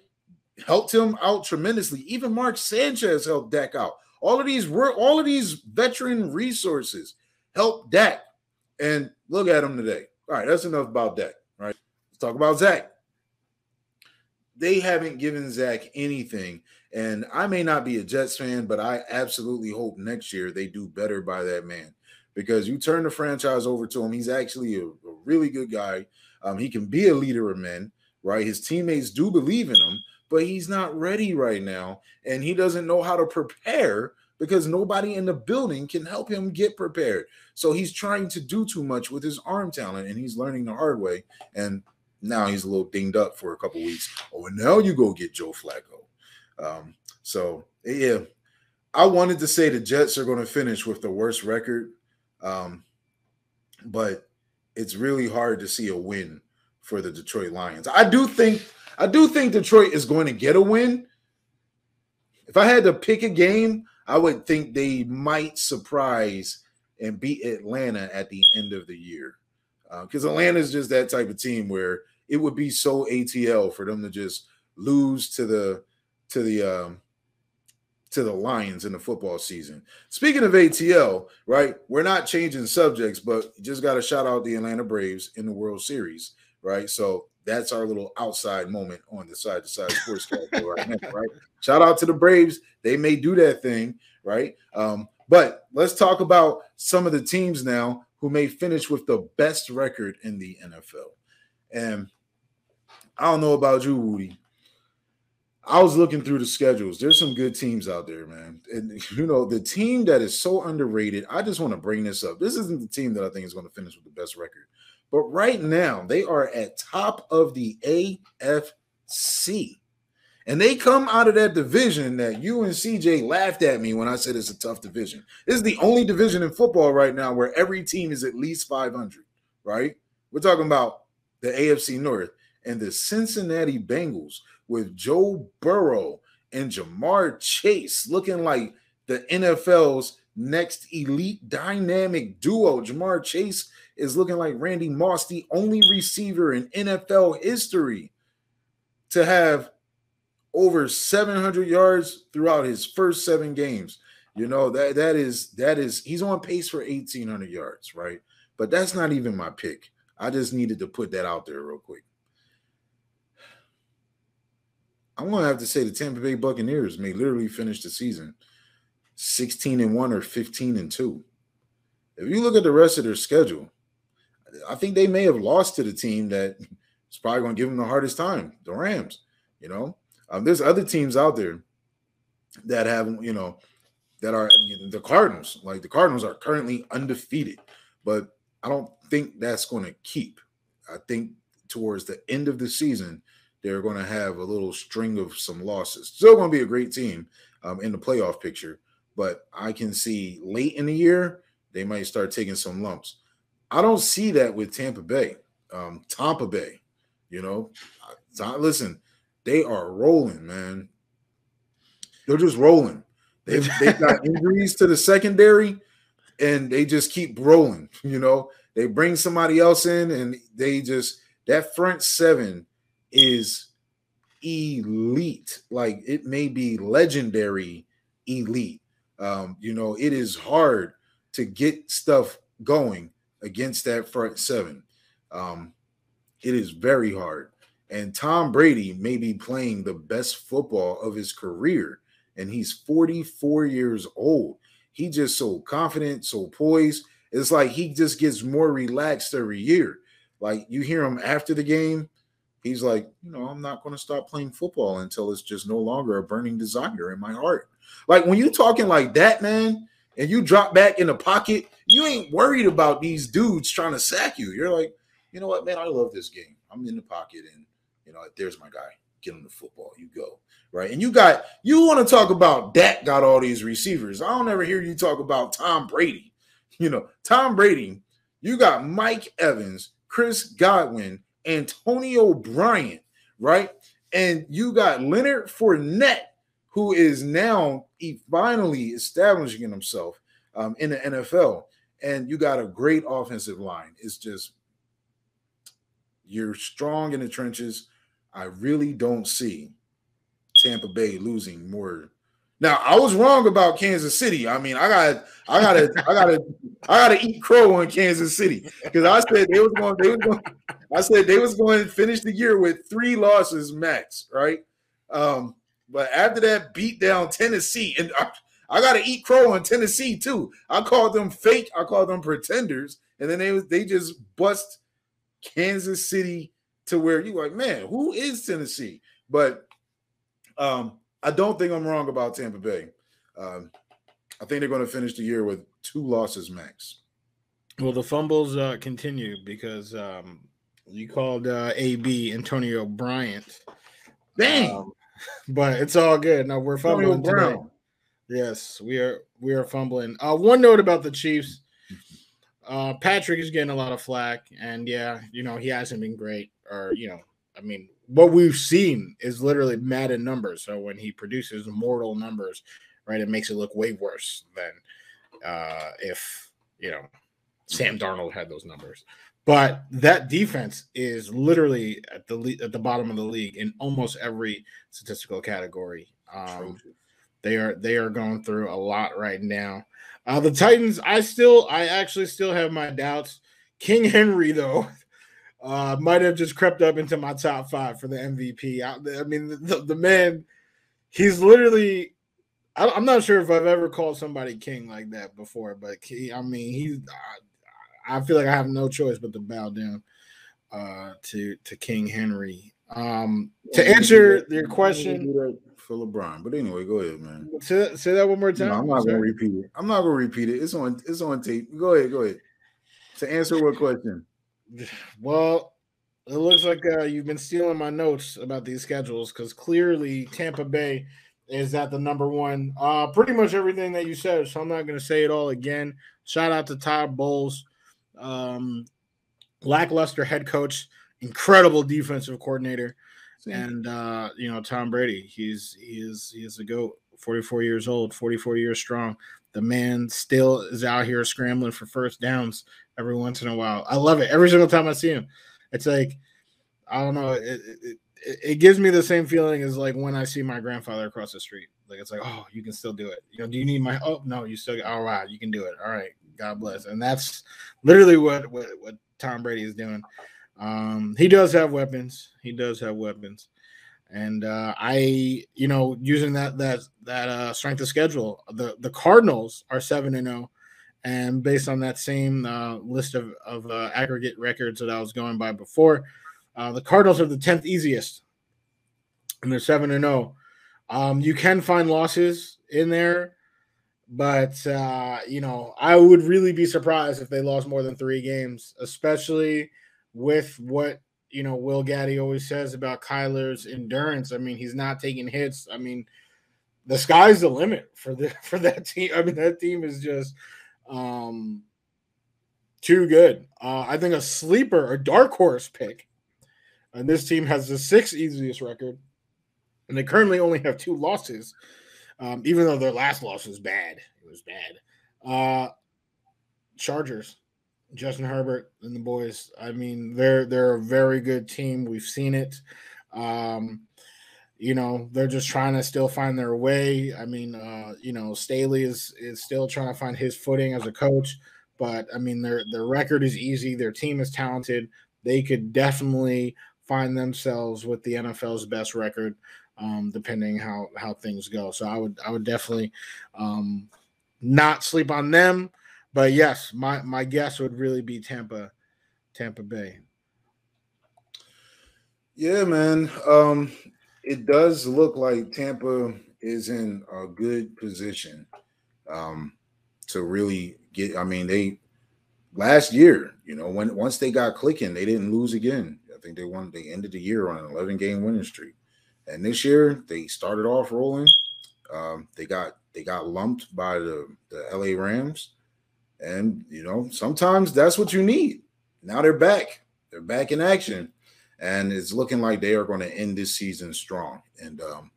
Helped him out tremendously. Even Mark Sanchez helped Dak out. All of these were all of these veteran resources help Dak. And look at him today. All right, that's enough about Dak. Right. Let's talk about Zach. They haven't given Zach anything. And I may not be a Jets fan, but I absolutely hope next year they do better by that man because you turn the franchise over to him. He's actually a, a really good guy. Um, he can be a leader of men, right? His teammates do believe in him, but he's not ready right now. And he doesn't know how to prepare because nobody in the building can help him get prepared. So he's trying to do too much with his arm talent and he's learning the hard way. And now he's a little dinged up for a couple weeks. Oh, and now you go get Joe Flacco. Um, so yeah, I wanted to say the Jets are going to finish with the worst record um, but it's really hard to see a win for the Detroit Lions. I do think I do think Detroit is going to get a win. If I had to pick a game, I would think they might surprise and beat Atlanta at the end of the year. Because uh, Atlanta is just that type of team where it would be so ATL for them to just lose to the to the um, to the Lions in the football season. Speaking of ATL, right? We're not changing subjects, but just got to shout out the Atlanta Braves in the World Series, right? So that's our little outside moment on the side to side sports right now, right? Shout out to the Braves. They may do that thing, right? Um, but let's talk about some of the teams now who may finish with the best record in the NFL. And I don't know about you, Woody, I was looking through the schedules. There's some good teams out there, man. And you know, the team that is so underrated, I just want to bring this up. This isn't the team that I think is going to finish with the best record. But right now, they are at top of the AFC. And they come out of that division that you and CJ laughed at me when I said it's a tough division. This is the only division in football right now where every team is at least 500, right? We're talking about the AFC North and the Cincinnati Bengals with Joe Burrow and Ja'Marr Chase looking like the NFL's next elite dynamic duo. Ja'Marr Chase is looking like Randy Moss, the only receiver in NFL history to have over 700 yards throughout his first seven games. You know that that is that is he's on pace for 1800 yards, right? But that's not even my pick. I just needed to put that out there real quick. I'm gonna have to say the Tampa Bay Buccaneers may literally finish the season 16 and 1 or 15 and 2. If you look at the rest of their schedule, I think they may have lost to the team that is probably gonna give them the hardest time, the Rams. You know, um, there's other teams out there that have you know that are the Cardinals. Like the Cardinals are currently undefeated, but I don't think that's going to keep. I think towards the end of the season, they're going to have a little string of some losses. Still going to be a great team um, in the playoff picture, but I can see late in the year they might start taking some lumps. I don't see that with Tampa Bay. Um, Tampa Bay, you know, listen, they are rolling, man. They're just rolling. They've, they've got injuries to the secondary, and they just keep rolling. You know, they bring somebody else in, and they just that front seven is elite. Like it may be legendary elite. Um, you know, it is hard to get stuff going against that front seven. Um, it is very hard. And Tom Brady may be playing the best football of his career, and he's 44 years old. He just so confident, so poised. It's like he just gets more relaxed every year. Like you hear him after the game, he's like, you know, I'm not going to stop playing football until it's just no longer a burning desire in my heart. Like when you talking like that, man, and you drop back in the pocket, you ain't worried about these dudes trying to sack you. You're like, you know what, man, I love this game. I'm in the pocket, and you know, there's my guy. Get him the football. You go right. And you got you want to talk about Dak got all these receivers. I don't ever hear you talk about Tom Brady. You know, Tom Brady. You got Mike Evans, Chris Godwin, Antonio Bryant, right? And you got Leonard Fournette, who is now finally establishing himself um, in the NFL. And you got a great offensive line. It's just you're strong in the trenches. I really don't see Tampa Bay losing more. Now I was wrong about Kansas City. I mean, I got, I gotta, I gotta, I gotta eat crow on Kansas City because I said they was going, they was going, I said they was going to finish the year with three losses max, right? Um, but after that beat down Tennessee, and I, I got to eat crow on Tennessee too. I called them fake. I called them pretenders, and then they they just bust Kansas City to where you like, man, who is Tennessee? But um, I don't think I'm wrong about Tampa Bay. Um, I think they're going to finish the year with two losses max. Well, the fumbles uh, continue because um, you called uh, AB Antonio Bryant. Dang. Um, but it's all good. No, we're fumbling today. Yes, we are. We are fumbling. Uh, one note about the Chiefs. Uh, Patrick is getting a lot of flack, and yeah, you know he hasn't been great. Or you know, I mean, what we've seen is literally Madden numbers. So when he produces mortal numbers, right, it makes it look way worse than uh, if you know Sam Darnold had those numbers. But that defense is literally at the at the bottom of the league in almost every statistical category. Um, they are they are going through a lot right now. Uh, the Titans, I still, I actually still have my doubts. King Henry, though, uh, might have just crept up into my top five for the MVP. I, I mean, the, the, man, he's literally. I, am not sure if I've ever called somebody king like that before, but he, I mean, he's. I, I feel like I have no choice but to bow down uh, to to King Henry. Um, to answer your question, for LeBron. But anyway, go ahead, man. Say, say that one more time. No, I'm not gonna repeat it. I'm not gonna repeat it. It's on it's on tape. Go ahead, go ahead. To answer what question? Well, it looks like uh, you've been stealing my notes about these schedules because clearly Tampa Bay is at the number one. Uh, pretty much everything that you said, so I'm not going to say it all again. Shout out to Todd Bowles, um, lackluster head coach, incredible defensive coordinator. And uh, you know, Tom Brady, he's he is he is a goat, 44 years old, 44 years strong. The man still is out here scrambling for first downs every once in a while. I love it. Every single time I see him. It's like I don't know, it, it, it, it gives me the same feeling as like when I see my grandfather across the street. Like it's like, oh, you can still do it. You know, do you need my oh no, you still all right, you can do it. All right, God bless. And that's literally what what, what Tom Brady is doing. Um, he does have weapons. He does have weapons, and uh, I, you know, using that that that uh, strength of schedule, the the Cardinals are seven and zero, oh, and based on that same uh, list of of uh, aggregate records that I was going by before, uh, the Cardinals are the tenth easiest, and they're seven and zero. Um, you can find losses in there, but uh, you know, I would really be surprised if they lost more than three games, especially with what you know Will Gaddy always says about Kyler's endurance. I mean, he's not taking hits. I mean, the sky's the limit for the for that team. I mean, that team is just um too good. Uh, I think a sleeper, a dark horse pick, and this team has the sixth easiest record, and they currently only have two losses, um, even though their last loss was bad. It was bad. Uh, Chargers, Justin Herbert and the boys. I mean, they're they're a very good team. We've seen it. Um, you know, they're just trying to still find their way. I mean, uh, you know, Staley is is still trying to find his footing as a coach. But I mean, their their record is easy. Their team is talented. They could definitely find themselves with the NFL's best record, um, depending how how things go. So I would I would definitely um, not sleep on them. But yes, my my guess would really be Tampa, Tampa Bay. Yeah, man. Um, it does look like Tampa is in a good position um, to really get. I mean, they last year, you know, when once they got clicking, they didn't lose again. I think they won. They ended the year on an 11 game winning streak, and this year they started off rolling. Um, they got they got lumped by the the LA Rams, and you know sometimes that's what you need. Now they're back. They're back in action, and it's looking like they are going to end this season strong. And um,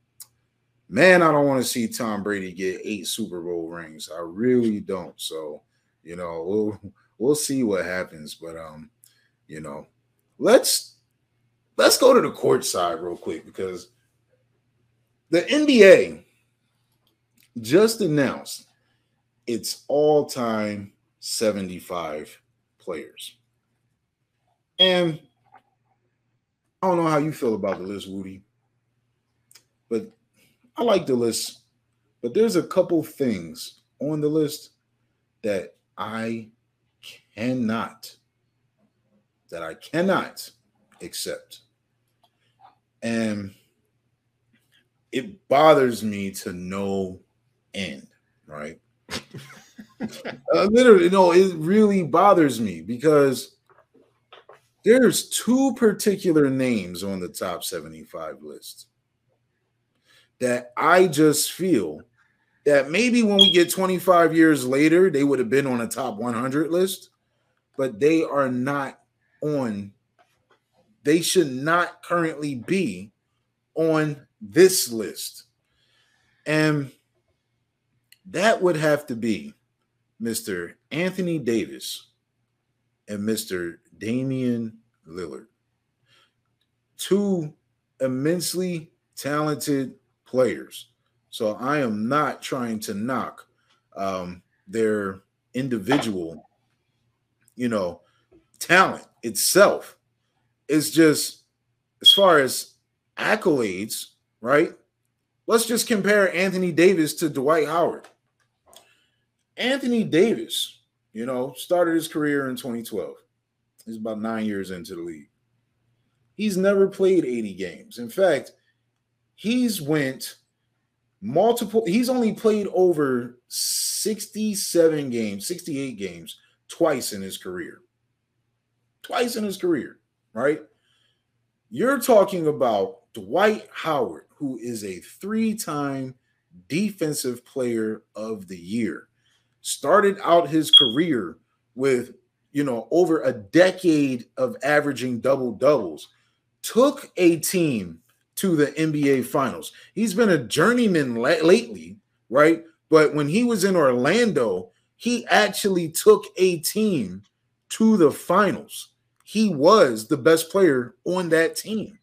man, I don't want to see Tom Brady get eight Super Bowl rings. I really don't. So, you know, we'll we'll see what happens. But um, you know, let's let's go to the court side real quick because the NBA just announced its all-time 75 players. And I don't know how you feel about the list, Woody, but I like the list. But there's a couple things on the list that I cannot, that I cannot accept. And it bothers me to no end, right? uh, literally, no, it really bothers me because there's two particular names on the top 75 list that I just feel that maybe when we get 25 years later, they would have been on a top 100 list, but they are not on, they should not currently be on this list. And that would have to be Mr. Anthony Davis and Mr. Damian Lillard. Two immensely talented players so I am not trying to knock um, their individual, you know, talent itself. It's just as far as accolades, right? Let's just compare Anthony Davis to Dwight Howard. Anthony Davis, you know, started his career in 2012. He's about nine years into the league. He's never played 80 games. In fact, he's went multiple he's only played over 67 games 68 games twice in his career twice in his career right you're talking about dwight howard who is a three-time defensive player of the year started out his career with you know over a decade of averaging double doubles took a team to the NBA Finals. He's been a journeyman lately, right? But when he was in Orlando, he actually took a team to the finals. He was the best player on that team.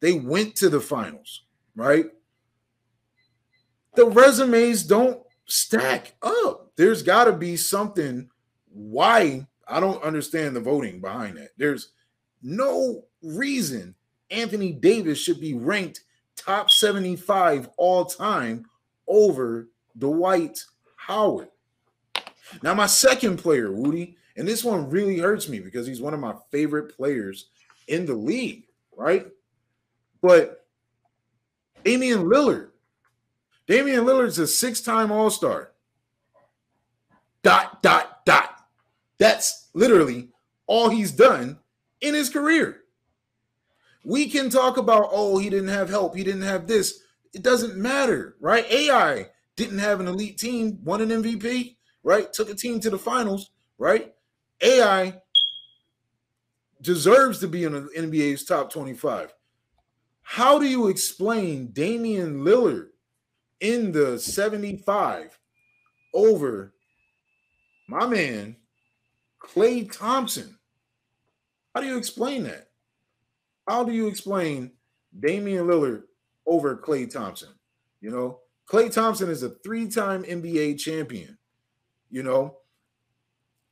They went to the finals, right? The resumes don't stack up. There's got to be something why I don't understand the voting behind that. There's no reason Anthony Davis should be ranked top 75 all time over Dwight Howard. Now, my second player, Woody, and this one really hurts me because he's one of my favorite players in the league, right? But Damian Lillard, Damian Lillard's a six-time All-Star. Dot dot dot. That's literally all he's done in his career. We can talk about, oh, he didn't have help, he didn't have this. It doesn't matter, right? AI didn't have an elite team, won an MVP, right? Took a team to the finals, right? AI deserves to be in the NBA's top 25. How do you explain Damian Lillard in the 75 over my man Klay Thompson? How do you explain that? How do you explain Damian Lillard over Klay Thompson? You know, Klay Thompson is a three-time NBA champion, you know,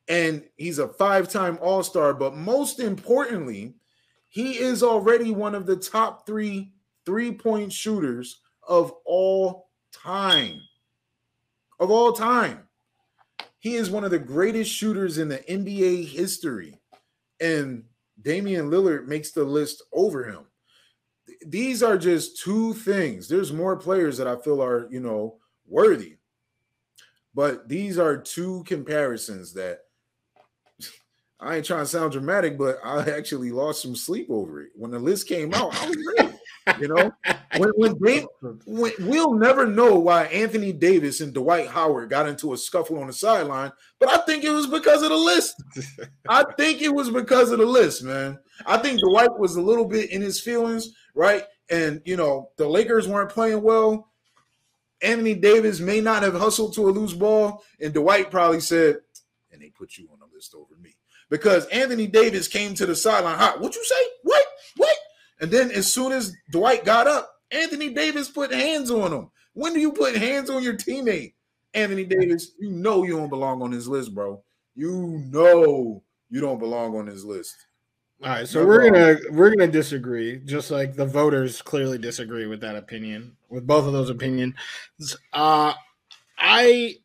and he's a five-time All-Star, but most importantly, he is already one of the top three three-point shooters of all time. Of all time. He is one of the greatest shooters in the NBA history. And Damian Lillard makes the list over him. These are just two things. There's more players that I feel are, you know, worthy. But these are two comparisons that I ain't trying to sound dramatic, but I actually lost some sleep over it. When the list came out, I was ready. You know, when, when, they, when we'll never know why Anthony Davis and Dwight Howard got into a scuffle on the sideline, but I think it was because of the list. I think it was because of the list, man. I think Dwight was a little bit in his feelings, right? And you know, the Lakers weren't playing well. Anthony Davis may not have hustled to a loose ball, and Dwight probably said, and they put you on the list over because Anthony Davis came to the sideline. Hot. What you say? What? What? And then as soon as Dwight got up, Anthony Davis put hands on him. When do you put hands on your teammate? Anthony Davis, you know you don't belong on his list, bro. You know you don't belong on his list. All right, so we're gonna we're gonna disagree, just like the voters clearly disagree with that opinion, with both of those opinions. Uh I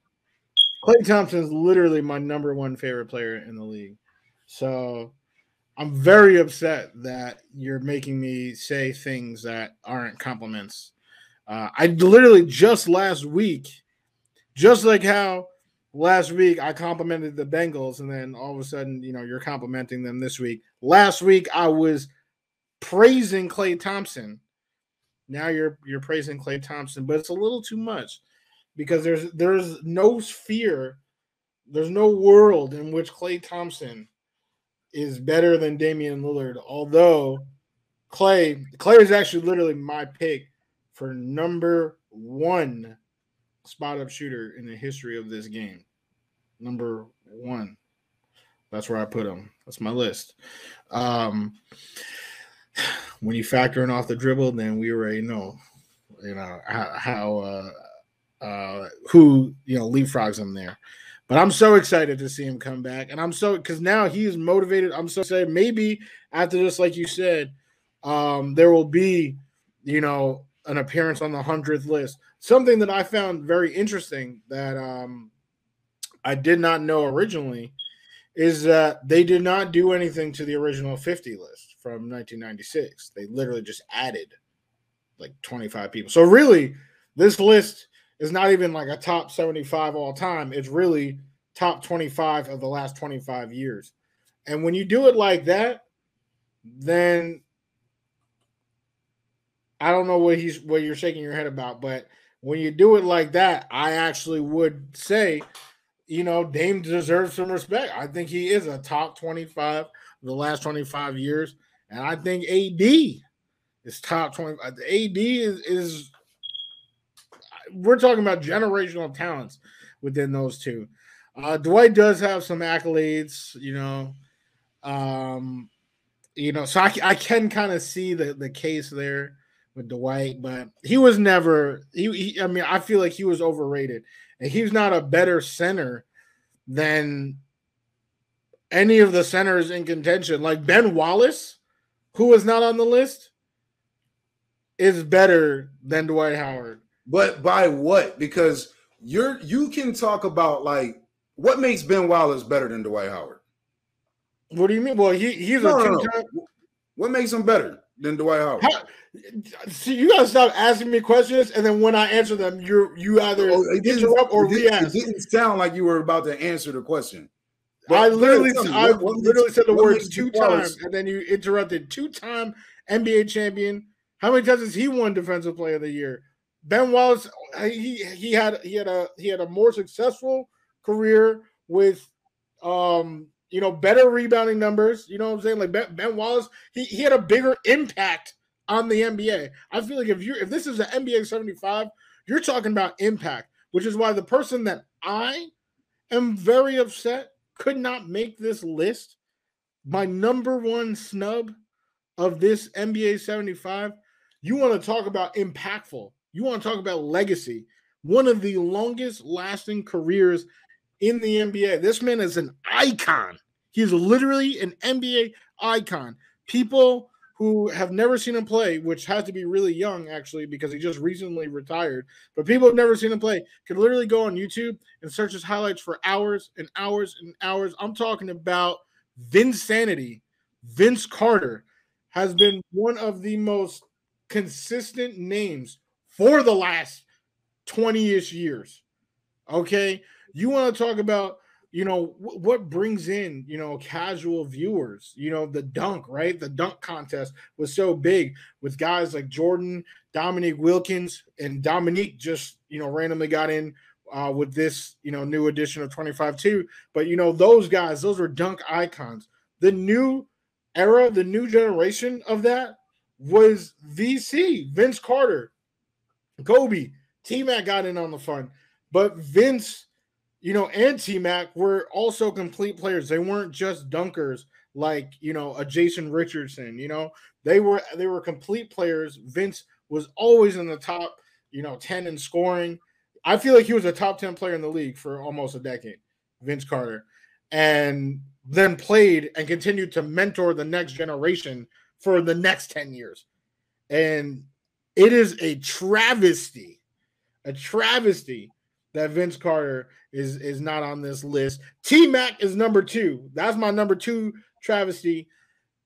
Klay Thompson is literally my number one favorite player in the league. So I'm very upset that you're making me say things that aren't compliments. Uh, I literally just last week, just like how last week I complimented the Bengals, and then all of a sudden, you know, you're complimenting them this week. Last week I was praising Klay Thompson. Now you're you're praising Klay Thompson, but it's a little too much because there's there's no sphere, there's no world in which Klay Thompson is better than Damian Lillard. Although Klay Klay is actually literally my pick for number one spot up shooter in the history of this game. Number one. That's where I put him. That's my list. Um, when you factor in off the dribble, then we already know, you know how, how uh, uh, who you know leapfrogs him there. But I'm so excited to see him come back. And I'm so because now he is motivated. I'm so excited. Maybe after this, like you said, um, there will be, you know, an appearance on the hundredth list. Something that I found very interesting that um, I did not know originally is that they did not do anything to the original 50 list from 1996. They literally just added like 25 people. So really, this list is not even like a top 75 all time. It's really top 25 of the last 25 years. And when you do it like that, then I don't know what he's what you're shaking your head about, but when you do it like that, I actually would say, you know, Dame deserves some respect. I think he is a top 25 of the last 25 years. And I think AD is top 25. AD is, is we're talking about generational talents within those two. Uh, Dwight does have some accolades, you know. Um, you know, so I, I can kind of see the, the case there with Dwight, but he was never he, he, I mean, I feel like he was overrated. And he's not a better center than any of the centers in contention. Like Ben Wallace, who was not on the list, is better than Dwight Howard. But by what? Because you're you can talk about like what makes Ben Wallace better than Dwight Howard. What do you mean? Well, he he's no, a no, no. What makes him better? than Dwight Howard. How, see, you gotta stop asking me questions, and then when I answer them, you you either Oh, interrupt or re-ask. It didn't sound like you were about to answer the question. I literally, me, I what- what literally said the words two times, and then you interrupted. Two-time NBA champion. How many times has he won Defensive Player of the Year? Ben Wallace, he he had he had a he had a more successful career with, um, you know, better rebounding numbers. You know what I'm saying? Like Ben, ben Wallace, he he had a bigger impact on the NBA. I feel like if you if this is the NBA 75, you're talking about impact, which is why the person that I am very upset could not make this list. My number one snub of this NBA 75. You want to talk about impactful. You want to talk about legacy. One of the longest lasting careers in the NBA. This man is an icon. He's literally an NBA icon. People who have never seen him play, which has to be really young actually, because he just recently retired. But people who have never seen him play can literally go on YouTube and search his highlights for hours and hours and hours. I'm talking about Vinsanity. Vince Carter has been one of the most consistent names for the last 20-ish years. Okay. You want to talk about you know wh- what brings in you know casual viewers you know the dunk right the dunk contest was so big with guys like jordan dominique wilkins and dominique just you know randomly got in uh, with this you know new edition of 25 2 but you know those guys those were dunk icons the new era the new generation of that was vc vince carter kobe t-mac got in on the fun but vince you know, and T Mac were also complete players. They weren't just dunkers like you know a Jason Richardson. You know, they were they were complete players. Vince was always in the top, you know, ten in scoring. I feel like he was a top ten player in the league for almost a decade, Vince Carter, and then played and continued to mentor the next generation for the next ten years. And it is a travesty, a travesty that Vince Carter is is not on this list. T Mac is number two. That's my number two travesty,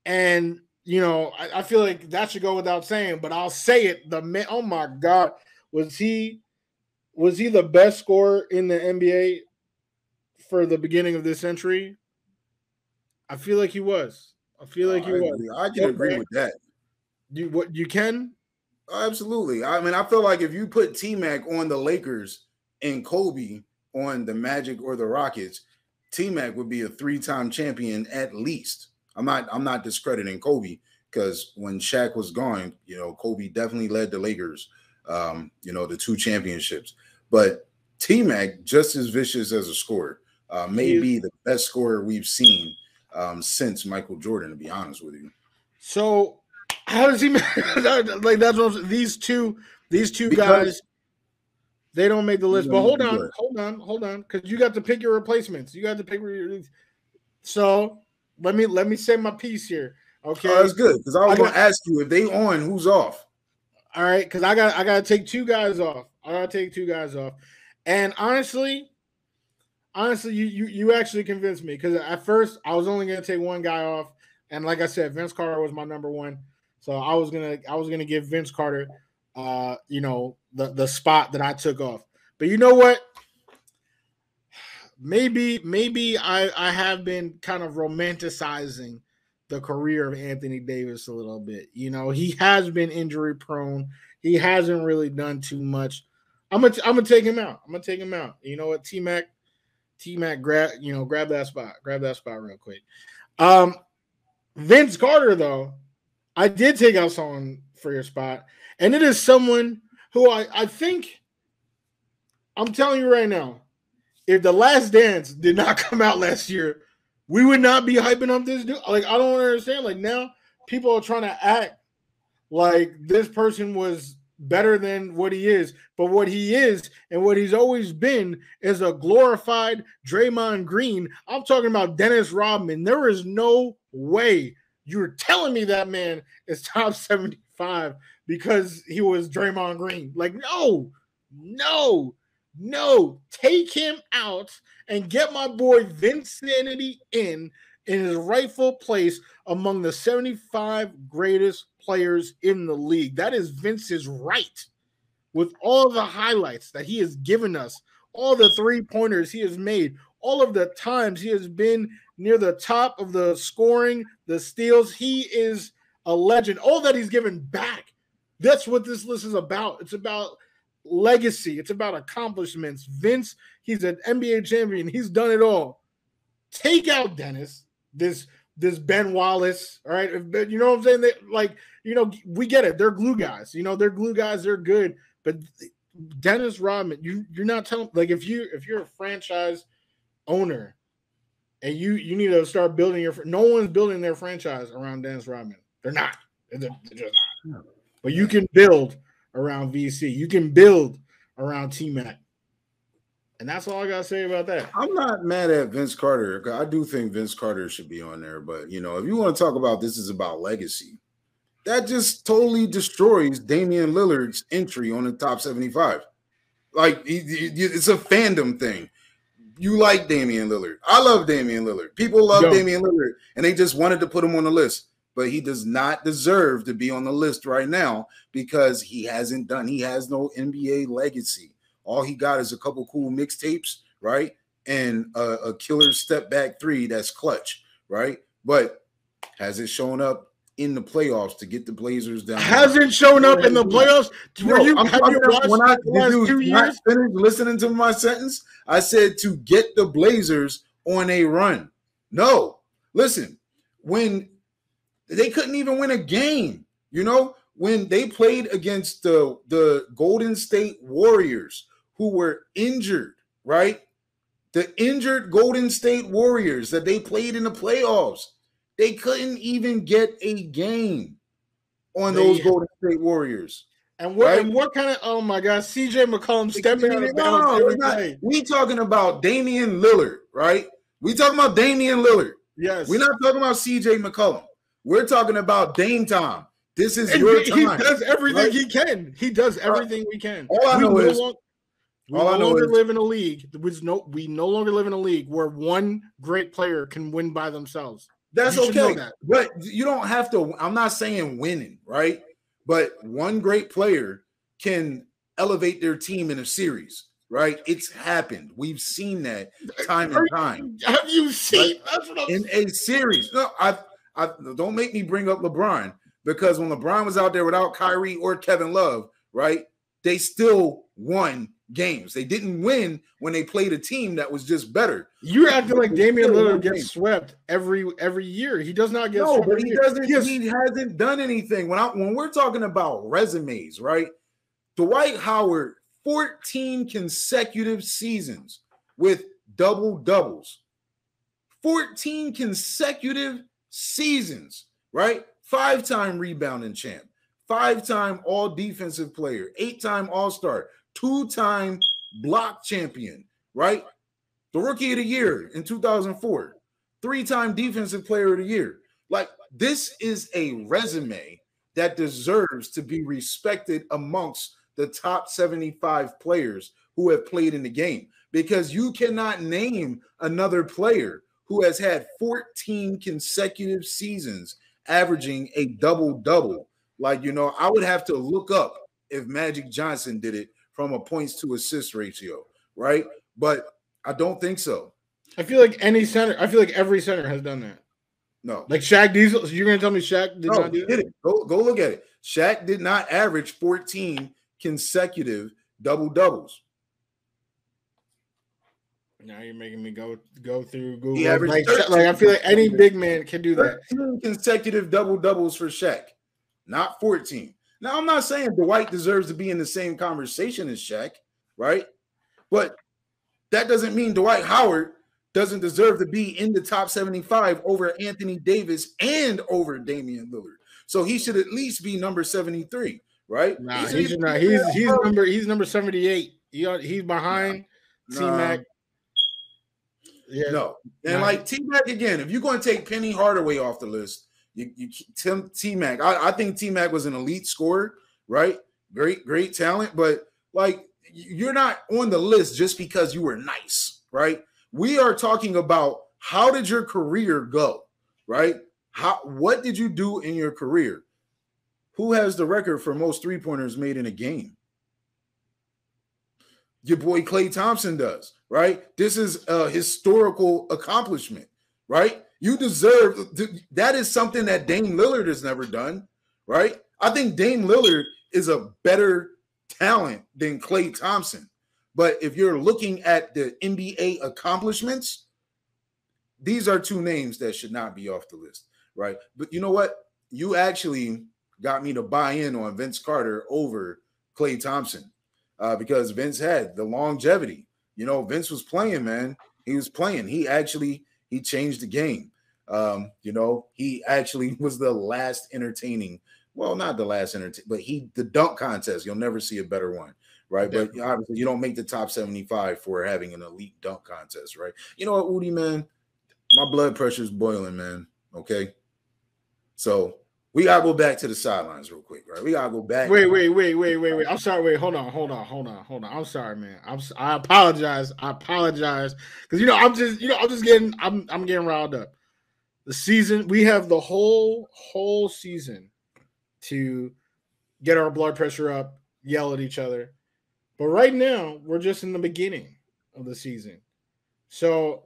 and you know I, I, feel like that should go without saying, but I'll say it. The man, oh my God, was he was he the best scorer in the NBA for the beginning of this century? I feel like he was. I feel like he I, was. I can agree with that. You what you can? Absolutely. I mean, I feel like if you put T Mac on the Lakers and Kobe on the Magic or the Rockets, T Mac would be a three-time champion at least. I'm not I'm not discrediting Kobe because when Shaq was gone, you know, Kobe definitely led the Lakers, um, you know, the two championships. But T Mac, just as vicious as a scorer, uh, may be the best scorer we've seen um, since Michael Jordan, to be honest with you. So how does he like that's what these two these two because guys they don't make the list. But hold on, hold on, hold on, because you got to pick your replacements. You got to pick your. So let me let me say my piece here. Okay, oh, that's good because I was going to ask you if they on, who's off. All right, because I got I got to take two guys off. I got to take two guys off, and honestly, honestly, you you you actually convinced me because at first I was only going to take one guy off, and like I said, Vince Carter was my number one, so I was gonna I was gonna give Vince Carter uh, you know, the the spot that I took off. But you know what? Maybe maybe I I have been kind of romanticizing the career of Anthony Davis a little bit. You know, he has been injury prone. He hasn't really done too much. I'm gonna I'm gonna take him out. I'm gonna take him out. You know what, T Mac, T Mac, grab you know grab that spot, grab that spot real quick. Um, Vince Carter though, I did take out someone for your spot, and it is someone who I, I think I'm telling you right now, if the last dance did not come out last year, we would not be hyping up this dude. Like, I don't understand. Like now people are trying to act like this person was better than what he is. But what he is and what he's always been is a glorified Draymond Green. I'm talking about Dennis Rodman. There is no way you're telling me that man is top 75 because he was Draymond Green. Like, no, no, no. Take him out and get my boy Vince Vinsanity in in his rightful place among the 75 greatest players in the league. That is Vince's right. With all the highlights that he has given us, all the three pointers he has made, all of the times he has been near the top of the scoring, the steals, he is a legend. All that he's given back. That's what this list is about. It's about legacy, it's about accomplishments. Vince, he's an NBA champion, he's done it all. Take out Dennis, this this Ben Wallace, all right? You know what I'm saying? They, like, you know, we get it. They're glue guys. You know, they're glue guys. They're good. But Dennis Rodman, you you're not telling like if you if you're a franchise owner and you you need to start building your no one's building their franchise around Dennis Rodman. They're not. They're, they're just not. But you can build around VC. You can build around T Mac. And that's all I gotta say about that. I'm not mad at Vince Carter. I do think Vince Carter should be on there, but you know, if you want to talk about this is about legacy, that just totally destroys Damian Lillard's entry on the top 75. Like it's a fandom thing. You like Damian Lillard. I love Damian Lillard. People love Yo. Damian Lillard, and they just wanted to put him on the list. But he does not deserve to be on the list right now because he hasn't done, he has no NBA legacy. All he got is a couple cool mixtapes, right? And a, a killer step back three that's clutch, right? But has it shown up in the playoffs to get the Blazers down? Hasn't shown up in the playoffs. Were you, I'm, have you watched when I, did you two years? Finish listening to my sentence? I said to get the Blazers on a run. No, listen, when they couldn't even win a game, you know, when they played against the the Golden State Warriors, who were injured, right? The injured Golden State Warriors that they played in the playoffs, they couldn't even get a game on they, those Golden State Warriors. And what right? and what kind of oh my god, CJ McCollum stepping out of bounds no, We talking about Damian Lillard, right? We talking about Damian Lillard. Yes. We're not talking about CJ McCollum. We're talking about Dame time. This is and your he, time. He does everything right? he can. He does everything we can. All I know we is no we All no longer is, live in a league. No, we no longer live in a league where one great player can win by themselves. That's okay. That. But you don't have to. I'm not saying winning, right? But one great player can elevate their team in a series, right? It's happened. We've seen that time and time. Have you seen right? in a series? No, I, I don't make me bring up LeBron because when LeBron was out there without Kyrie or Kevin Love, right? They still won games. They didn't win when they played a team that was just better. You're acting like Damian Lillard gets swept every every year. He does not get no, but he doesn't. He, has, he hasn't done anything. When I when we're talking about resumes, right? Dwight Howard, 14 consecutive seasons with double doubles. 14 consecutive seasons, right? Five-time rebounding champ, five-time all defensive player, eight-time all-star, two-time block champion, right? The rookie of the year in 2004, three-time defensive player of the year. Like this is a resume that deserves to be respected amongst the top 75 players who have played in the game because you cannot name another player who has had 14 consecutive seasons averaging a double double. Like, you know, I would have to look up if Magic Johnson did it from a points to assist ratio, right? But I don't think so. I feel like any center, I feel like every center has done that. No. Like Shaq Diesel, you're gonna tell me Shaq did no, not do did it. Go, go look at it. Shaq did not average 14 consecutive double doubles. Now you're making me go go through Google. Yeah, like, like, I feel like any big man can do that. consecutive double doubles for Shaq, not 14. Now, I'm not saying Dwight deserves to be in the same conversation as Shaq, right? But that doesn't mean Dwight Howard doesn't deserve to be in the top 75 over Anthony Davis and over Damian Lillard. So he should at least be number 73, right? Nah, he's, he's not. He's he's number he's number 78. He, he's behind nah. T Mac. Yeah. No. And nah. like T Mac again, if you're going to take Penny Hardaway off the list, you, you Tim T Mac. I, I think T Mac was an elite scorer, right? Great, great talent, but like you're not on the list just because you were nice, right? We are talking about how did your career go, right? How what did you do in your career? who has the record for most three pointers made in a game? Your boy Klay Thompson does, right? This is a historical accomplishment, right? You deserve that is something that Dame Lillard has never done, right? I think Dame Lillard is a better talent than Klay Thompson. But if you're looking at the NBA accomplishments, these are two names that should not be off the list, right? But you know what? You actually got me to buy in on Vince Carter over Klay Thompson uh, because Vince had the longevity. You know, Vince was playing, man. He was playing. He actually he changed the game. Um, you know, he actually was the last entertaining. Well, not the last entertain, but he the dunk contest. You'll never see a better one, right? Definitely. But obviously, you don't make the top seventy-five for having an elite dunk contest, right? You know what, Woody, man, my blood pressure is boiling, man. Okay, so we gotta go back to the sidelines real quick, right? We gotta go back. Wait, wait, wait, wait, wait, wait. I'm sorry. Wait, hold on, hold on, hold on, hold on. I'm sorry, man. I'm. I apologize. I apologize because you know I'm just you know I'm just getting I'm I'm getting riled up. The season we have the whole whole season to get our blood pressure up, yell at each other, but right now we're just in the beginning of the season. So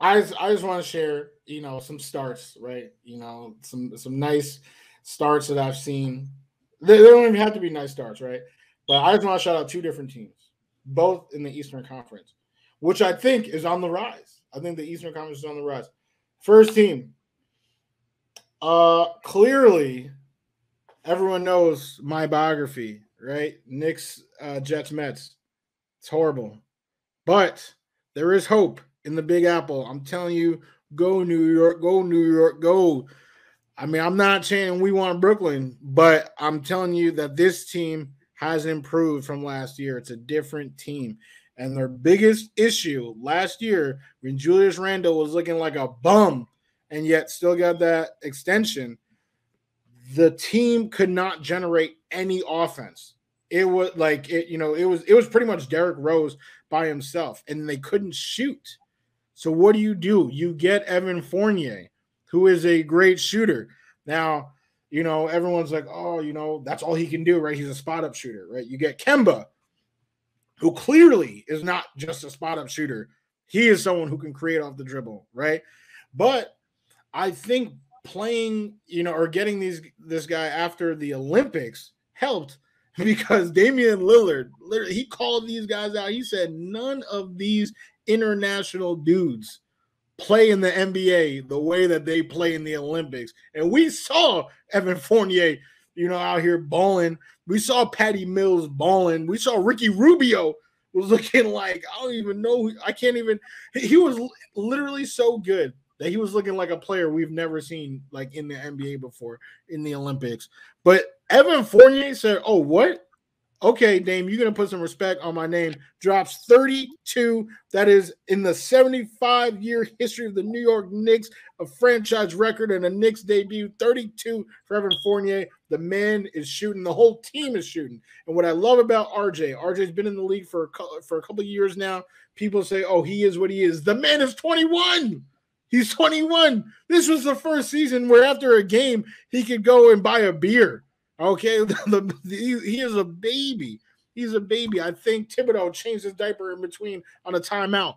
I just, I just want to share, you know, some starts, right? You know, some some nice starts that I've seen. They, they don't even have to be nice starts, right? But I just want to shout out two different teams, both in the Eastern Conference, which I think is on the rise. I think the Eastern Conference is on the rise. First team, uh, clearly, everyone knows my biography, right? Knicks, uh, Jets, Mets. It's horrible, but there is hope in the Big Apple. I'm telling you, go New York, go New York, go. I mean, I'm not saying we want Brooklyn, but I'm telling you that this team has improved from last year. It's a different team. And their biggest issue last year, when Julius Randle was looking like a bum and yet still got that extension, the team could not generate any offense. It was like it, you know, it was it was pretty much Derrick Rose by himself, and they couldn't shoot. So what do you do? You get Evan Fournier, who is a great shooter. Now, you know, everyone's like, oh, you know, that's all he can do, right? He's a spot up shooter, right? You get Kemba, who clearly is not just a spot up shooter. He is someone who can create off the dribble, right? But I think playing, you know, or getting these this guy after the Olympics helped because Damian Lillard, literally, he called these guys out. He said none of these international dudes play in the NBA the way that they play in the Olympics. And we saw Evan Fournier, you know, out here balling. We saw Patty Mills balling. We saw Ricky Rubio was looking like I don't even know. I can't even. He was literally so good that he was looking like a player we've never seen like in the NBA before in the Olympics. But Evan Fournier said, "Oh, what? Okay, Dame, you're going to put some respect on my name. Drops 32. That is in the 75 year history of the New York Knicks, a franchise record and a Knicks debut. 32 for Evan Fournier. The man is shooting. The whole team is shooting. And what I love about RJ, RJ's been in the league for a, for a couple of years now. People say, oh, he is what he is. The man is 21. He's 21. This was the first season where after a game, he could go and buy a beer Okay, the, the, he, is a baby. He's a baby. I think Thibodeau changed his diaper in between on a timeout.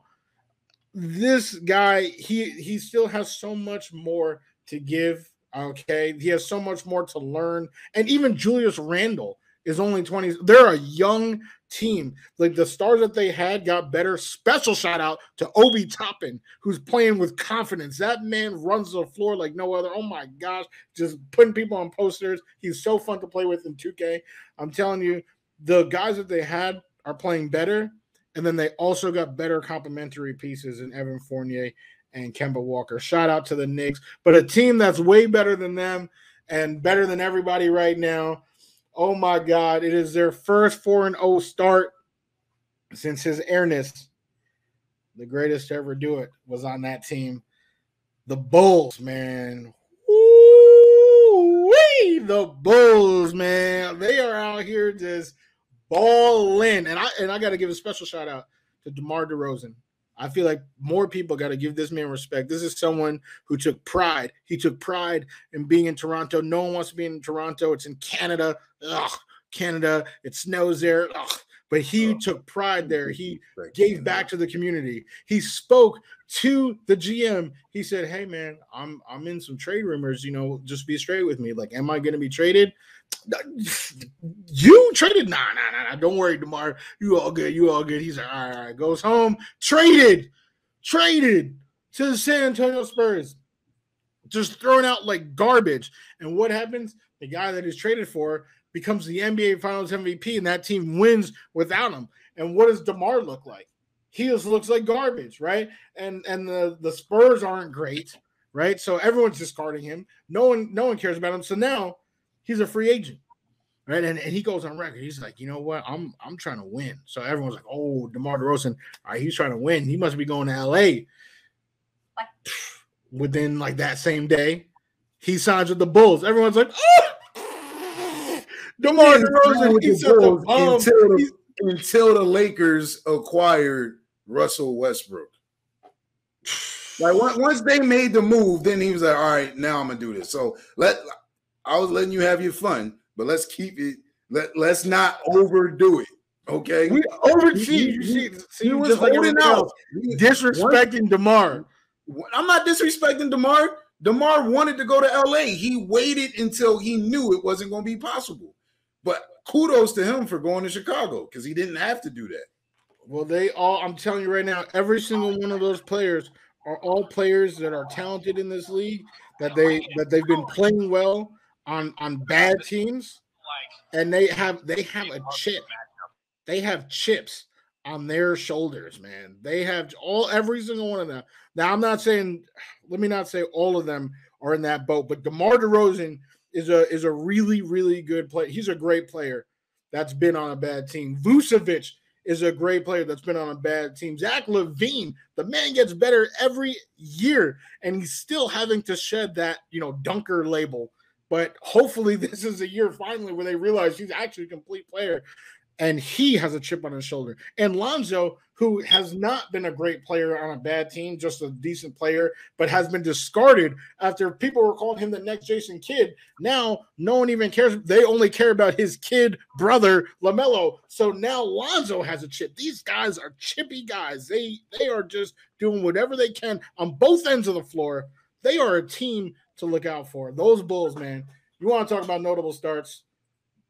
This guy, he he still has so much more to give. Okay, he has so much more to learn, and even Julius Randle is only 20. They're a young team. Like the stars that they had got better. Special shout out to Obi Toppin, who's playing with confidence. That man runs the floor like no other. Oh my gosh, just putting people on posters. He's so fun to play with in 2K. I'm telling you, the guys that they had are playing better. And then they also got better complementary pieces in Evan Fournier and Kemba Walker. Shout out to the Knicks, but a team that's way better than them and better than everybody right now Oh my God. It is their first 4 and 0 start since his airness. The greatest to ever do it was on that team. The Bulls, man. Woo-wee! The Bulls, man. They are out here just balling. And I and I got to give a special shout out to DeMar DeRozan. I feel like more people got to give this man respect. This is someone who took pride. He took pride in being in Toronto. No one wants to be in Toronto. It's in Canada. Ugh, Canada. It snows there. Ugh. But he oh, took pride there. He gave back to the community. He spoke to the GM. He said, "Hey man, I'm I'm in some trade rumors. You know, just be straight with me. Like, am I going to be traded? You traded? Nah, nah, nah, nah. Don't worry, Demar. You all good. You all good. He's like, all right, all right. Goes home. Traded, traded to the San Antonio Spurs. Just throwing out like garbage. And what happens? The guy that is traded for becomes the NBA Finals MVP, and that team wins without him. And what does Demar look like? He just looks like garbage, right? And and the the Spurs aren't great, right? So everyone's discarding him. No one no one cares about him. So now he's a free agent. Right. And, and he goes on record. He's like, you know what? I'm I'm trying to win. So everyone's like, oh, DeMar DeRozan, all right, he's trying to win. He must be going to LA. Within like that same day, he signs with the Bulls. Everyone's like, oh, DeMar DeRozan he's the um, until, the, until the Lakers acquired Russell Westbrook. Like once they made the move, then he was like, "All right, now I'm gonna do this." So let I was letting you have your fun, but let's keep it. Let let's not overdo it. Okay, we overachieved. You see, he was holding out, disrespecting Demar. I'm not disrespecting Demar. Demar wanted to go to LA. He waited until he knew it wasn't going to be possible. But kudos to him for going to Chicago because he didn't have to do that. Well, they all. I'm telling you right now, every single one of those players are all players that are talented in this league. That they that they've been playing well on on bad teams, and they have they have a chip. They have chips on their shoulders, man. They have all every single one of them. Now, I'm not saying, let me not say all of them are in that boat, but DeMar DeRozan is a is a really really good player. He's a great player that's been on a bad team. Vucevic is a great player that's been on a bad team. Zach LaVine, the man gets better every year, and he's still having to shed that you know dunker label but hopefully, this is a year finally where they realize he's actually a complete player and he has a chip on his shoulder. And Lonzo, who has not been a great player on a bad team, just a decent player, but has been discarded after people were calling him the next Jason Kidd. Now, no one even cares. They only care about his kid brother, LaMelo. So now Lonzo has a chip. These guys are chippy guys. They they are just doing whatever they can on both ends of the floor. They are a team to look out for. Those Bulls, man. You want to talk about notable starts?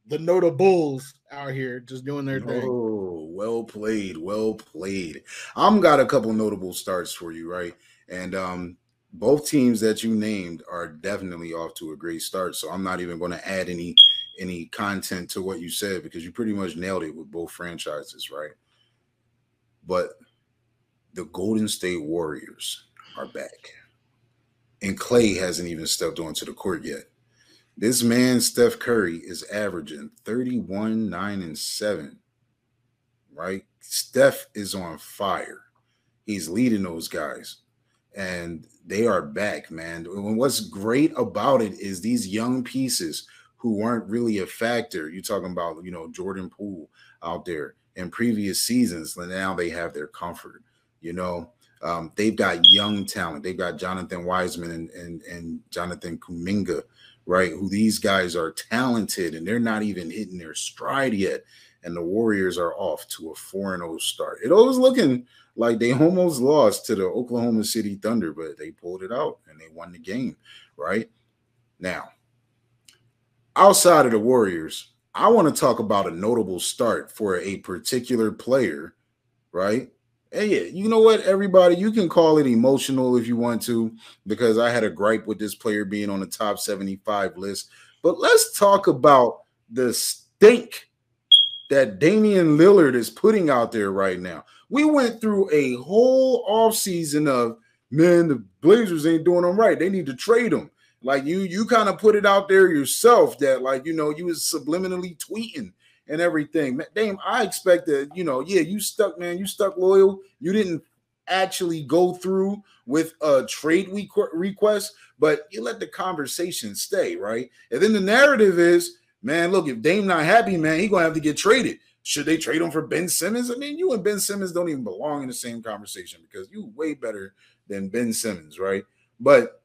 The notables out here just doing their thing. Oh, well played, well played. I'm got a couple notable starts for you, right? And um, both teams that you named are definitely off to a great start. So I'm not even going to add any any content to what you said because you pretty much nailed it with both franchises, right? But the Golden State Warriors are back and Klay hasn't even stepped onto the court yet. This man, Steph Curry, is averaging 31, 9, and 7. Right? Steph is on fire. He's leading those guys. And they are back, man. And what's great about it is these young pieces who weren't really a factor. You're talking about, you know, Jordan Poole out there in previous seasons. Now they have their comfort, you know. Um, they've got young talent. They've got Jonathan Wiseman and, and, and Jonathan Kuminga, right? Who these guys are talented and they're not even hitting their stride yet. And the Warriors are off to a 4 0 start. It was looking like they almost lost to the Oklahoma City Thunder, but they pulled it out and they won the game, right? Now, outside of the Warriors, I want to talk about a notable start for a particular player, right? Hey, you know what, everybody, you can call it emotional if you want to, because I had a gripe with this player being on the top 75 list. But let's talk about the stink that Damian Lillard is putting out there right now. We went through a whole offseason of man, the Blazers ain't doing them right. They need to trade them. Like you, you kind of put it out there yourself that, like, you know, you was subliminally tweeting and everything. Damn, I expected, you know, yeah, you stuck, man. You stuck loyal. You didn't actually go through with a trade request, but you let the conversation stay, right? And then the narrative is, man, look, if Dame not happy, man, he gonna have to get traded. should they trade him for Ben Simmons? I mean, you and Ben Simmons don't even belong in the same conversation because you way better than Ben Simmons, right? But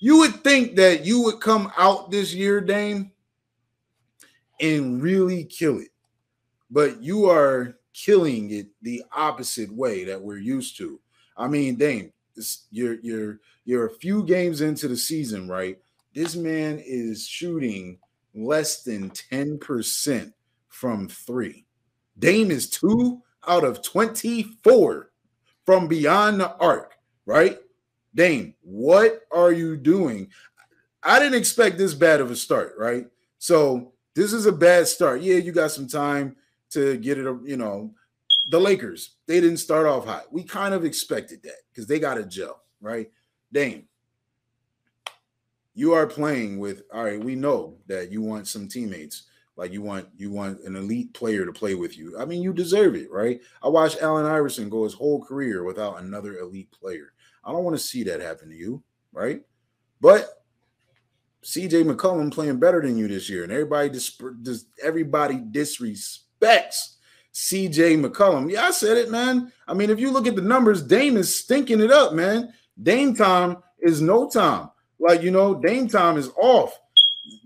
you would think that you would come out this year, Dame, and really kill it. But you are killing it the opposite way that we're used to. I mean, Dame, you're you're you're a few games into the season, right? This man is shooting less than 10% from three. Dame is two out of 24 from beyond the arc, right? Dame, what are you doing? I didn't expect this bad of a start, right? So this is a bad start. Yeah, you got some time to get it, you know. The Lakers, they didn't start off hot. We kind of expected that because they got a gel, right? Dame, you are playing with all right, we know that you want some teammates. Like you want you want an elite player to play with you. I mean, you deserve it, right? I watched Allen Iverson go his whole career without another elite player. I don't want to see that happen to you, right? But CJ McCollum playing better than you this year, and everybody dis- dis- everybody disrespects CJ McCollum. Yeah, I said it, man. I mean, if you look at the numbers, Dame is stinking it up, man. Dame time is no time. Like you know, Dame time is off.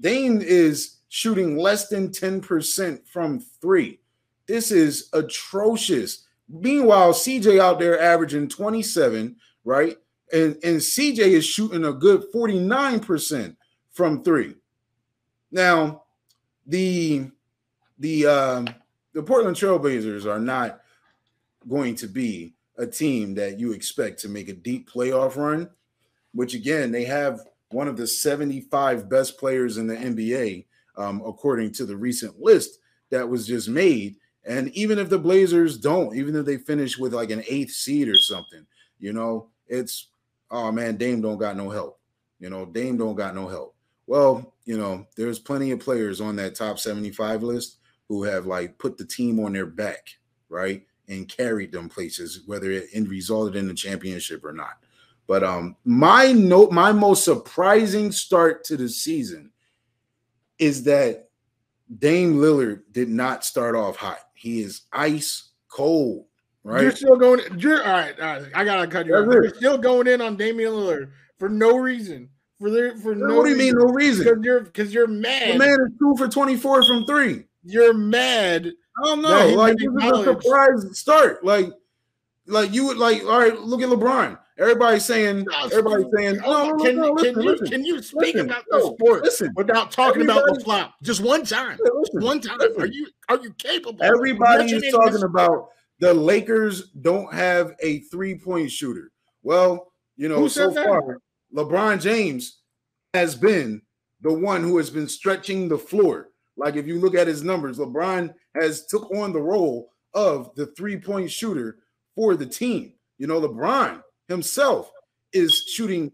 Dame is shooting less than 10% from three. This is atrocious. Meanwhile, CJ out there averaging 27, right? And, and CJ is shooting a good 49% from three. Now, the the um, the Portland Trailblazers are not going to be a team that you expect to make a deep playoff run, which again, they have one of the 75 best players in the NBA, um, according to the recent list that was just made. And even if the Blazers don't, even if they finish with like an eighth seed or something, you know, it's oh man, Dame don't got no help. You know, Dame don't got no help. Well, you know, there's plenty of players on that top 75 list who have like put the team on their back, right? And carried them places, whether it resulted in the championship or not. But um, my note, my most surprising start to the season is that Dame Lillard did not start off hot. He is ice cold, right? You're still going. You're all right. All right. I gotta cut you. You're still going in on Damian Lillard for no reason. For for no. What do you mean no reason? Because you're because you're mad. The man is two for twenty four from three. You're mad. I don't know. Like this is a surprise start. Like, like you would like. All right, look at LeBron. Everybody's saying, everybody's saying, no, no, can, no, listen, can, you, listen, can you speak listen, about the sport listen, without talking about the flop? Just one time. one time. Are you are you capable? Everybody is talking about the Lakers don't have a three-point shooter. Well, you know, so far, LeBron James has been the one who has been stretching the floor. Like if you look at his numbers, LeBron has took on the role of the three-point shooter for the team. You know, LeBron himself is shooting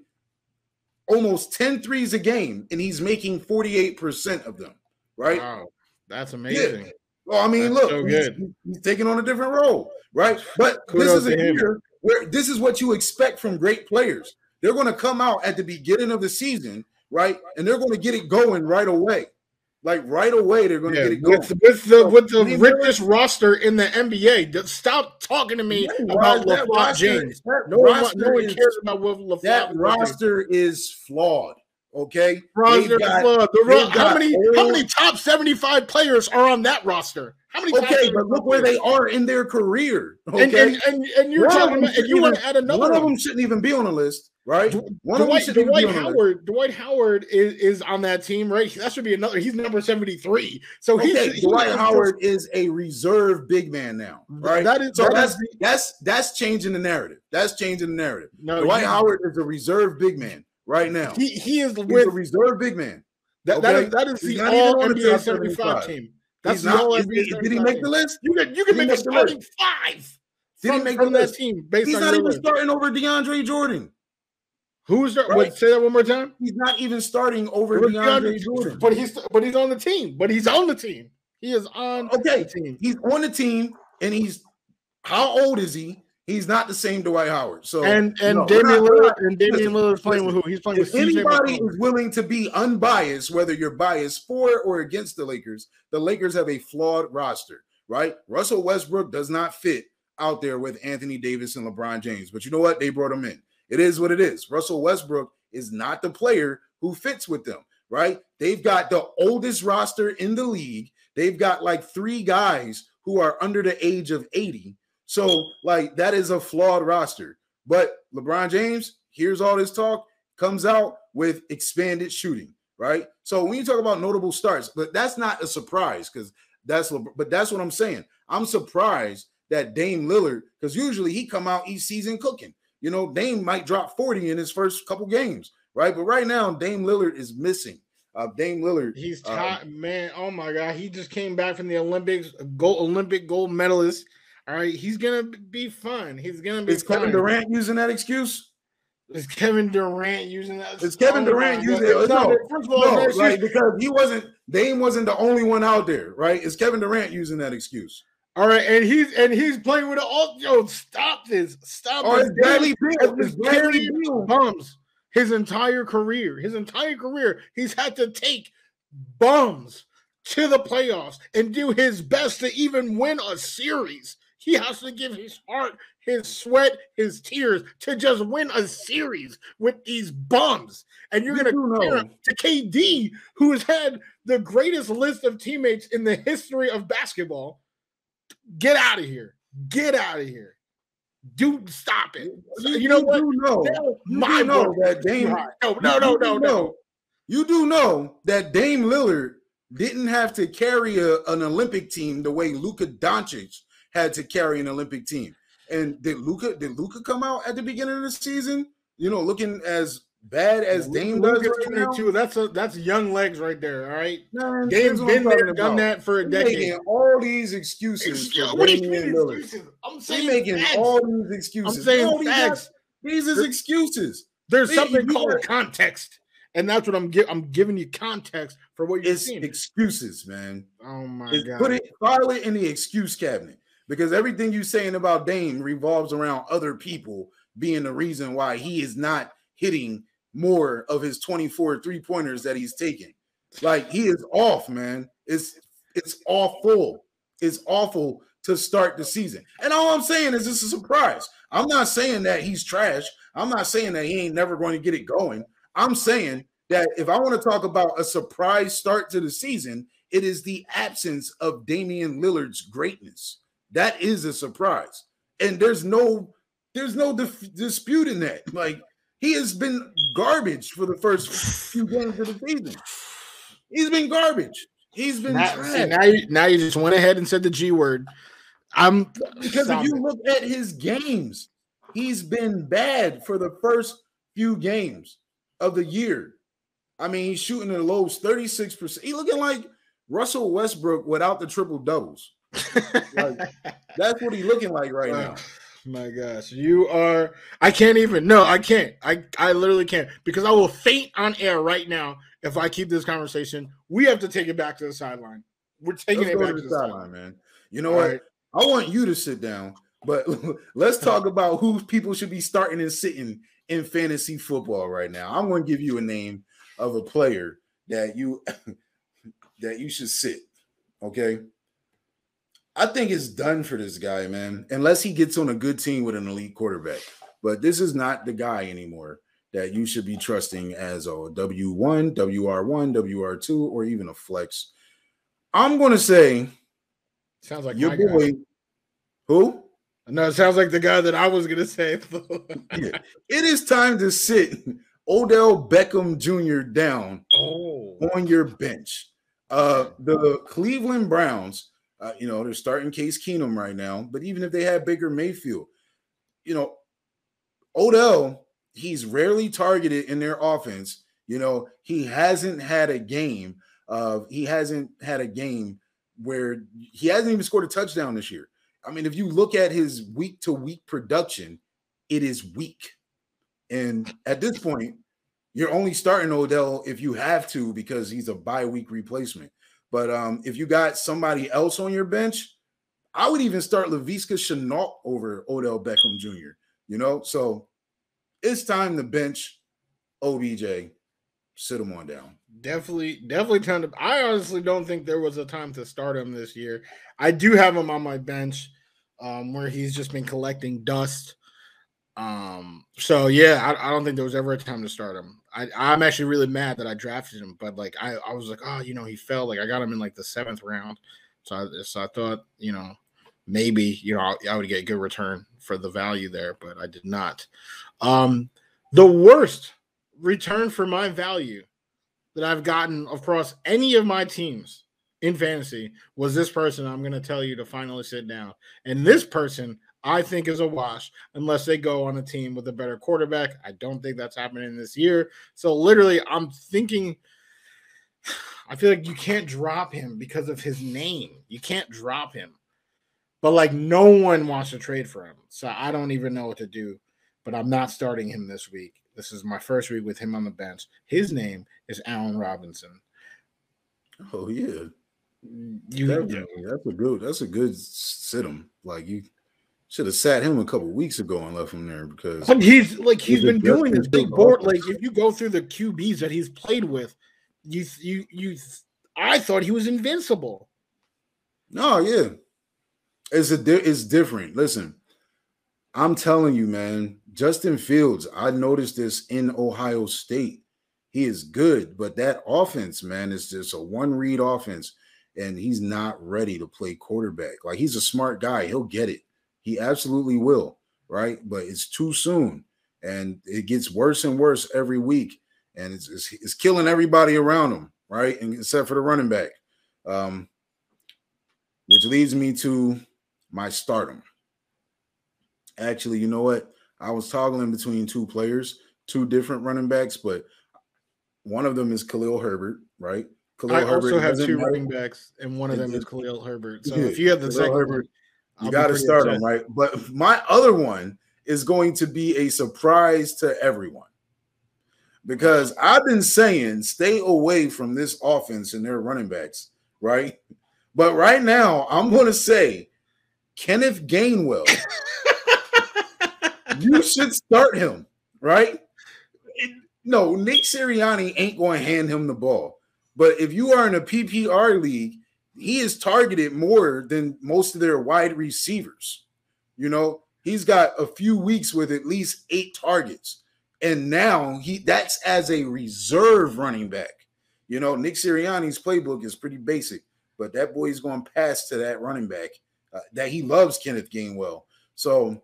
almost 10 threes a game and he's making 48% of them, right? Wow, that's amazing. Yeah. Well, I mean, that's look, so he's, he's, taking on a different role, right? But Kudos this is a year where this is what you expect from great players. They're going to come out at the beginning of the season, right? And they're going to get it going right away. Like right away, they're going to yeah, get it going. With, with the with the richest roster in the NBA. Stop talking to me yeah, about LeBron James. No one, no one cares about what LeBron. That roster is flawed. Okay, roster got, flawed. The, how many old, how many top seventy five players are on that roster? How many? Okay, but look where they are in their career. Okay, and and, and, and you're one talking about, and you want to add another. One, one of them shouldn't even be on the list right? One Dwight, Dwight Howard, Dwight Howard is, is on that team, right? That should be another. He's number seventy three. So okay, he's, Dwight Howard is a reserve big man now, right? That is so that that's is, that's that's changing the narrative. That's changing the narrative. No, Dwight Howard is a reserve big man right now. He he is with a reserve big man. That, okay? that is that is the all NBA seventy five team. That's the all NBA. Did he make the list? You can you can make a starting five. Did he make from that team? Based He's not even list. starting over DeAndre Jordan. Who's the, right. wait, say that one more time? He's not even starting over DeAndre Jordan. But he's but he's on the team. But he's on the team. He is on okay. team. He's on the team, and he's how old is he? He's not the same Dwight Howard. So and and no, Damian Lillard and Damian Lillard playing with who? He's playing if with anybody is willing to be unbiased, whether you're biased for or against the Lakers, the Lakers have a flawed roster. right? Russell Westbrook does not fit out there with Anthony Davis and LeBron James. But you know what? They brought him in. It is what it is. Russell Westbrook is not the player who fits with them, right? They've got the oldest roster in the league. They've got like three guys who are under the age of 80. So, like, that is a flawed roster. But LeBron James, here's all this talk, comes out with expanded shooting, right? So when you talk about notable starts, but that's not a surprise because that's but that's what I'm saying. I'm surprised that Dame Lillard, because usually he come out each season cooking. You know, Dame might drop 40 in his first couple games, right? But right now, Dame Lillard is missing. Uh, Dame Lillard. He's uh, man. Oh my God, he just came back from the Olympics, gold Olympic gold medalist. All right, he's gonna be fun. He's gonna be. Is fun. Kevin Durant using that excuse? Is Kevin Durant using that? Is Kevin Durant using it? No, first of all, no, like, because he wasn't. Dame wasn't the only one out there, right? Is Kevin Durant using that excuse? All right, and he's and he's playing with an all. Yo, stop this! Stop this! Beal. It's Bums his entire career. His entire career, he's had to take bums to the playoffs and do his best to even win a series. He has to give his heart, his sweat, his tears to just win a series with these bums. And you're going to compare to KD, who has had the greatest list of teammates in the history of basketball. Get out of here. Get out of here. Do stop it. You, you know what? know, you do know that Dame. No, no, no, no, no. You do know that Dame Lillard didn't have to carry a, an Olympic team the way Luka Doncic had to carry an Olympic team. And did Luka did Luka come out at the beginning of the season? You know, looking as bad as Dame does right now? That's a that's young legs right there. All right, Man, Dame's been there, done that for a decade. Making all these excuses. what are you excuses? I'm saying making facts. all these excuses. I'm saying facts. These, these is excuses. There's something called context, and that's what I'm giving. I'm giving you context for what you're it's seeing. Excuses, man. Oh my it's god! Put it file it in the excuse cabinet because everything you're saying about Dame revolves around other people being the reason why he is not hitting more of his 24 three pointers that he's taking. Like he is off, man. It's it's awful. It's awful to start the season. And all I'm saying is this is a surprise. I'm not saying that he's trash. I'm not saying that he ain't never going to get it going. I'm saying that if I want to talk about a surprise start to the season, it is the absence of Damian Lillard's greatness. That is a surprise. And there's no there's no dif- dispute in that. Like he has been garbage for the first few games of the season. He's been garbage. He's been now, see, now, you, now you just went ahead and said the G word. I'm because if you look at his games, he's been bad for the first few games of the year. I mean, he's shooting the lows 36%. He's looking like Russell Westbrook without the triple doubles. like, that's what he's looking like right now. My gosh, you are. I can't even. No, I can't. I I literally can't because I will faint on air right now if I keep this conversation. We have to take it back to the sideline. We're taking let's it back to the sideline, man. You know All what? Right. I want you to sit down, but let's talk uh-huh. about who people should be starting and sitting in fantasy football right now. I'm going to give you a name of a player that you that you should sit. Okay. I think it's done for this guy, man, unless he gets on a good team with an elite quarterback. But this is not the guy anymore that you should be trusting as a W1, WR1, WR2, or even a flex. I'm going to say, sounds like your boy. Guy. Who? No, it sounds like the guy that I was going to say. yeah. It is time to sit Odell Beckham Jr. down oh. on your bench. Uh, the Cleveland Browns uh, you know, they're starting Case Keenum right now, but even if they had Baker Mayfield, you know, Odell, he's rarely targeted in their offense. You know, he hasn't had a game of he hasn't had a game where he hasn't even scored a touchdown this year. I mean, if you look at his week to week production, it is weak. And at this point, you're only starting Odell if you have to because he's a bye week replacement. But um, if you got somebody else on your bench, I would even start Laviska Shenault over Odell Beckham Jr. You know, so it's time to bench OBJ sit him on down. Definitely, definitely time to. I honestly don't think there was a time to start him this year. I do have him on my bench, um, where he's just been collecting dust. Um, so yeah, I, I, don't think there was ever a time to start him. I, I'm actually really mad that I drafted him, but like I, I was like, oh, you know, he fell. Like I got him in like the seventh round, so I, so I thought, you know, maybe you know I, I would get a good return for the value there, but I did not. Um, the worst return for my value that I've gotten across any of my teams in fantasy was this person I'm going to tell you to finally sit down. And this person I think is a wash unless they go on a team with a better quarterback. I don't think that's happening this year. So literally I'm thinking I feel like you can't drop him because of his name. You can't drop him. But like no one wants to trade for him. So I don't even know what to do. But I'm not starting him this week. This is my first week with him on the bench. His name is Allen Robinson. Oh yeah, you that, that's a good that's a good sit him. Like you should have sat him a couple weeks ago and left him there because but he's like he's, he's been doing this big board. Like if you go through the QBs that he's played with, you you you I thought he was invincible. No, yeah, it's a it's different. Listen, I'm telling you, man, Justin Fields, I noticed this in Ohio State. He is good, but that offense, man, is just a one read offense, and he's not ready to play quarterback. Like he's a smart guy, he'll get it. He absolutely will, right? But it's too soon, and it gets worse and worse every week, and it's it's, it's killing everybody around him, right? And except for the running back, um, which leads me to my stardom. Actually, you know what? I was toggling between two players, two different running backs, but one of them is Khalil Herbert, right? Khalil I Herbert also have two running backs, and one of them is Khalil Herbert. So if you have the Khalil second Herbert, you got to start him, right? But my other one is going to be a surprise to everyone because I've been saying stay away from this offense and their running backs, right? But right now, I'm going to say Kenneth Gainwell you should start him, right? no, Nick Sirianni ain't going to hand him the ball. But if you are in a PPR league, he is targeted more than most of their wide receivers. You know, he's got a few weeks with at least eight targets. And now he that's as a reserve running back. You know, Nick Sirianni's playbook is pretty basic, but that boy is going to pass to that running back uh, that he loves Kenneth Gainwell. So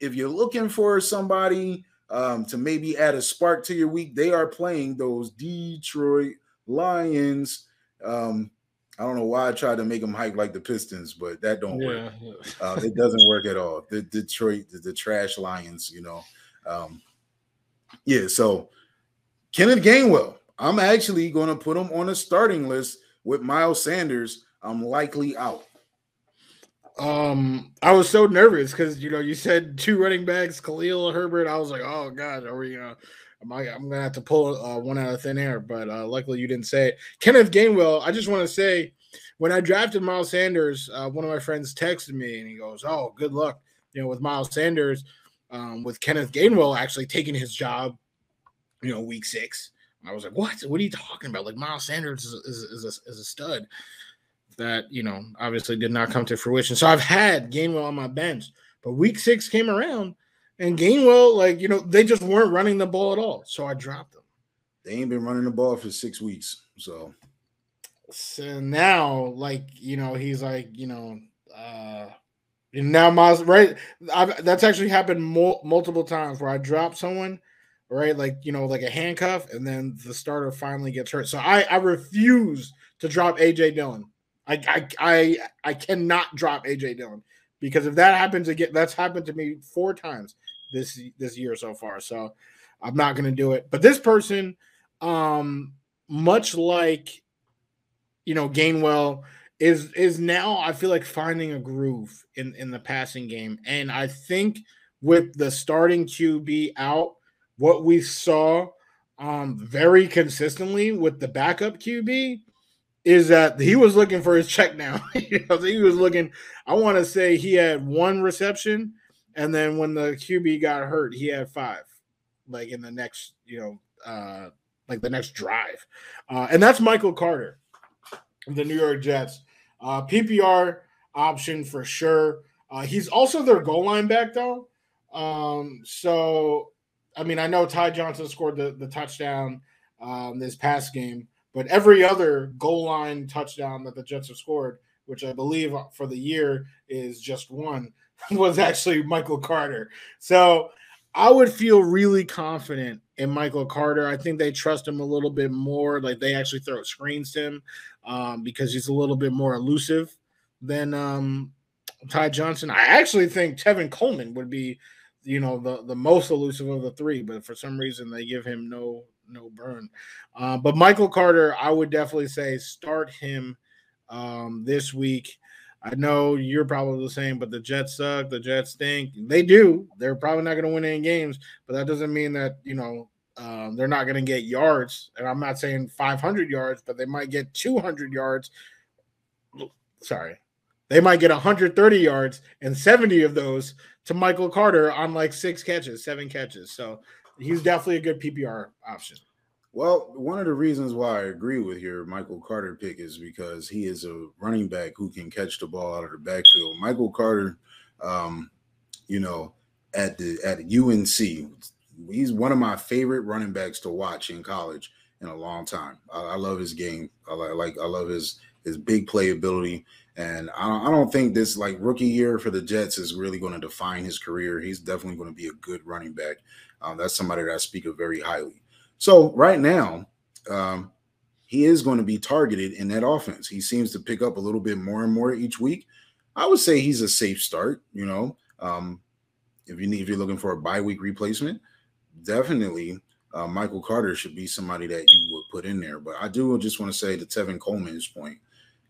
if you're looking for somebody um, to maybe add a spark to your week, they are playing those Detroit Lions. Um, I don't know why I tried to make them hype like the Pistons, but that don't yeah. work. Uh, it doesn't work at all. The Detroit, the, the trash Lions, you know. Um, yeah, so Kenneth Gainwell, I'm actually going to put him on a starting list with Miles Sanders. I'm likely out. Um, I was so nervous because you know you said two running backs, Khalil Herbert. I was like, oh god, are we gonna? I'm gonna have to pull uh, one out of thin air, but uh, luckily you didn't say it. Kenneth Gainwell. I just want to say, when I drafted Miles Sanders, uh, one of my friends texted me and he goes, "Oh, good luck, you know, with Miles Sanders, um, with Kenneth Gainwell actually taking his job, you know, week six." I was like, "What? What are you talking about? Like Miles Sanders is, is, is, a, is a stud." that you know obviously did not come to fruition. So I've had Gainwell on my bench, but week six came around and Gainwell, like you know, they just weren't running the ball at all. So I dropped them. They ain't been running the ball for six weeks. So so now, like you know, he's like you know, uh and now Miles right. I've, that's actually happened multiple times where I drop someone. Right, like you know, like a handcuff, and then the starter finally gets hurt. So I I refuse to drop AJ Dillon. I I I, I cannot drop AJ Dillon because if that happens again, that's happened to me four times this this year so far. So I'm not going to do it. But this person, um, much like you know Gainwell, is is now I feel like finding a groove in in the passing game, and I think with the starting QB out, what we saw um very consistently with the backup QB is that he was looking for his check now. he was looking. I want to say he had one reception, and then when the QB got hurt, he had five. Like in the next, you know, uh, like the next drive. Uh, and that's Michael Carter, the New York Jets. Uh, PPR option for sure. Uh, he's also their goal line back though. Um, so I mean, I know Ty Johnson scored the, the touchdown um, this past game, but every other goal line touchdown that the Jets have scored, which I believe for the year is just one, was actually Michael Carter. So I would feel really confident in Michael Carter. I think they trust him a little bit more. Like they actually throw screens to him um, because he's a little bit more elusive than um, Ty Johnson. I actually think Tevin Coleman would be, you know, the the most elusive of the three, but for some reason they give him no no burn. Uh, but Michael Carter, I would definitely say start him um, this week. I know you're probably the same, but the Jets suck. The Jets stink. They do. They're probably not going to win any games, but that doesn't mean that you know um, they're not going to get yards. And I'm not saying 500 yards, but they might get 200 yards. Sorry, they might get 130 yards and 70 of those to Michael Carter on like six catches, seven catches. So he's definitely a good PPR option. Well, one of the reasons why I agree with your Michael Carter pick is because he is a running back who can catch the ball out of the backfield. Michael Carter, um, you know, at the at UNC, he's one of my favorite running backs to watch in college in a long time. I, I love his game. I like I love his his big playability. And I don't, I don't think this like rookie year for the Jets is really going to define his career. He's definitely going to be a good running back. Um, that's somebody that I speak of very highly. So right now, um, he is going to be targeted in that offense. He seems to pick up a little bit more and more each week. I would say he's a safe start. You know, um, if you need, if you're looking for a bye week replacement, definitely uh, Michael Carter should be somebody that you would put in there. But I do just want to say to Tevin Coleman's point,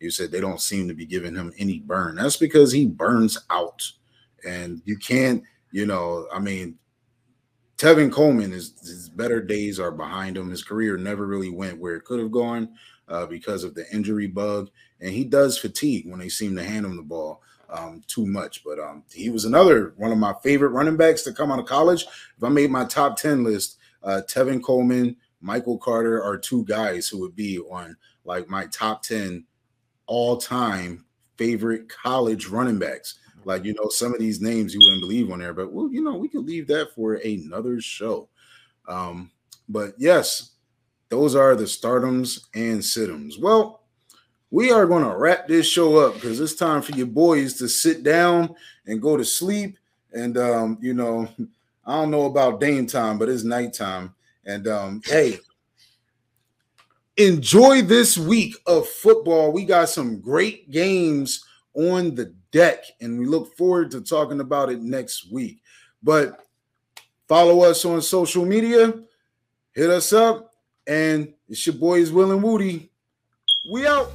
you said they don't seem to be giving him any burn. That's because he burns out, and you can't. You know, I mean, Tevin Coleman is his better days are behind him. His career never really went where it could have gone uh, because of the injury bug, and he does fatigue when they seem to hand him the ball um, too much. But um, he was another one of my favorite running backs to come out of college. If I made my top ten list, uh, Tevin Coleman, Michael Carter are two guys who would be on like my top ten all time favorite college running backs. Like, you know, some of these names you wouldn't believe on there, but well, you know, we could leave that for another show. Um, but yes, those are the stardoms and situms. Well, we are going to wrap this show up because it's time for your boys to sit down and go to sleep. And um, you know, I don't know about Dame time, but it's nighttime. And um, hey, enjoy this week of football. We got some great games on the deck, and we look forward to talking about it next week. But follow us on social media, hit us up, and it's your boys Will and Woody. We out.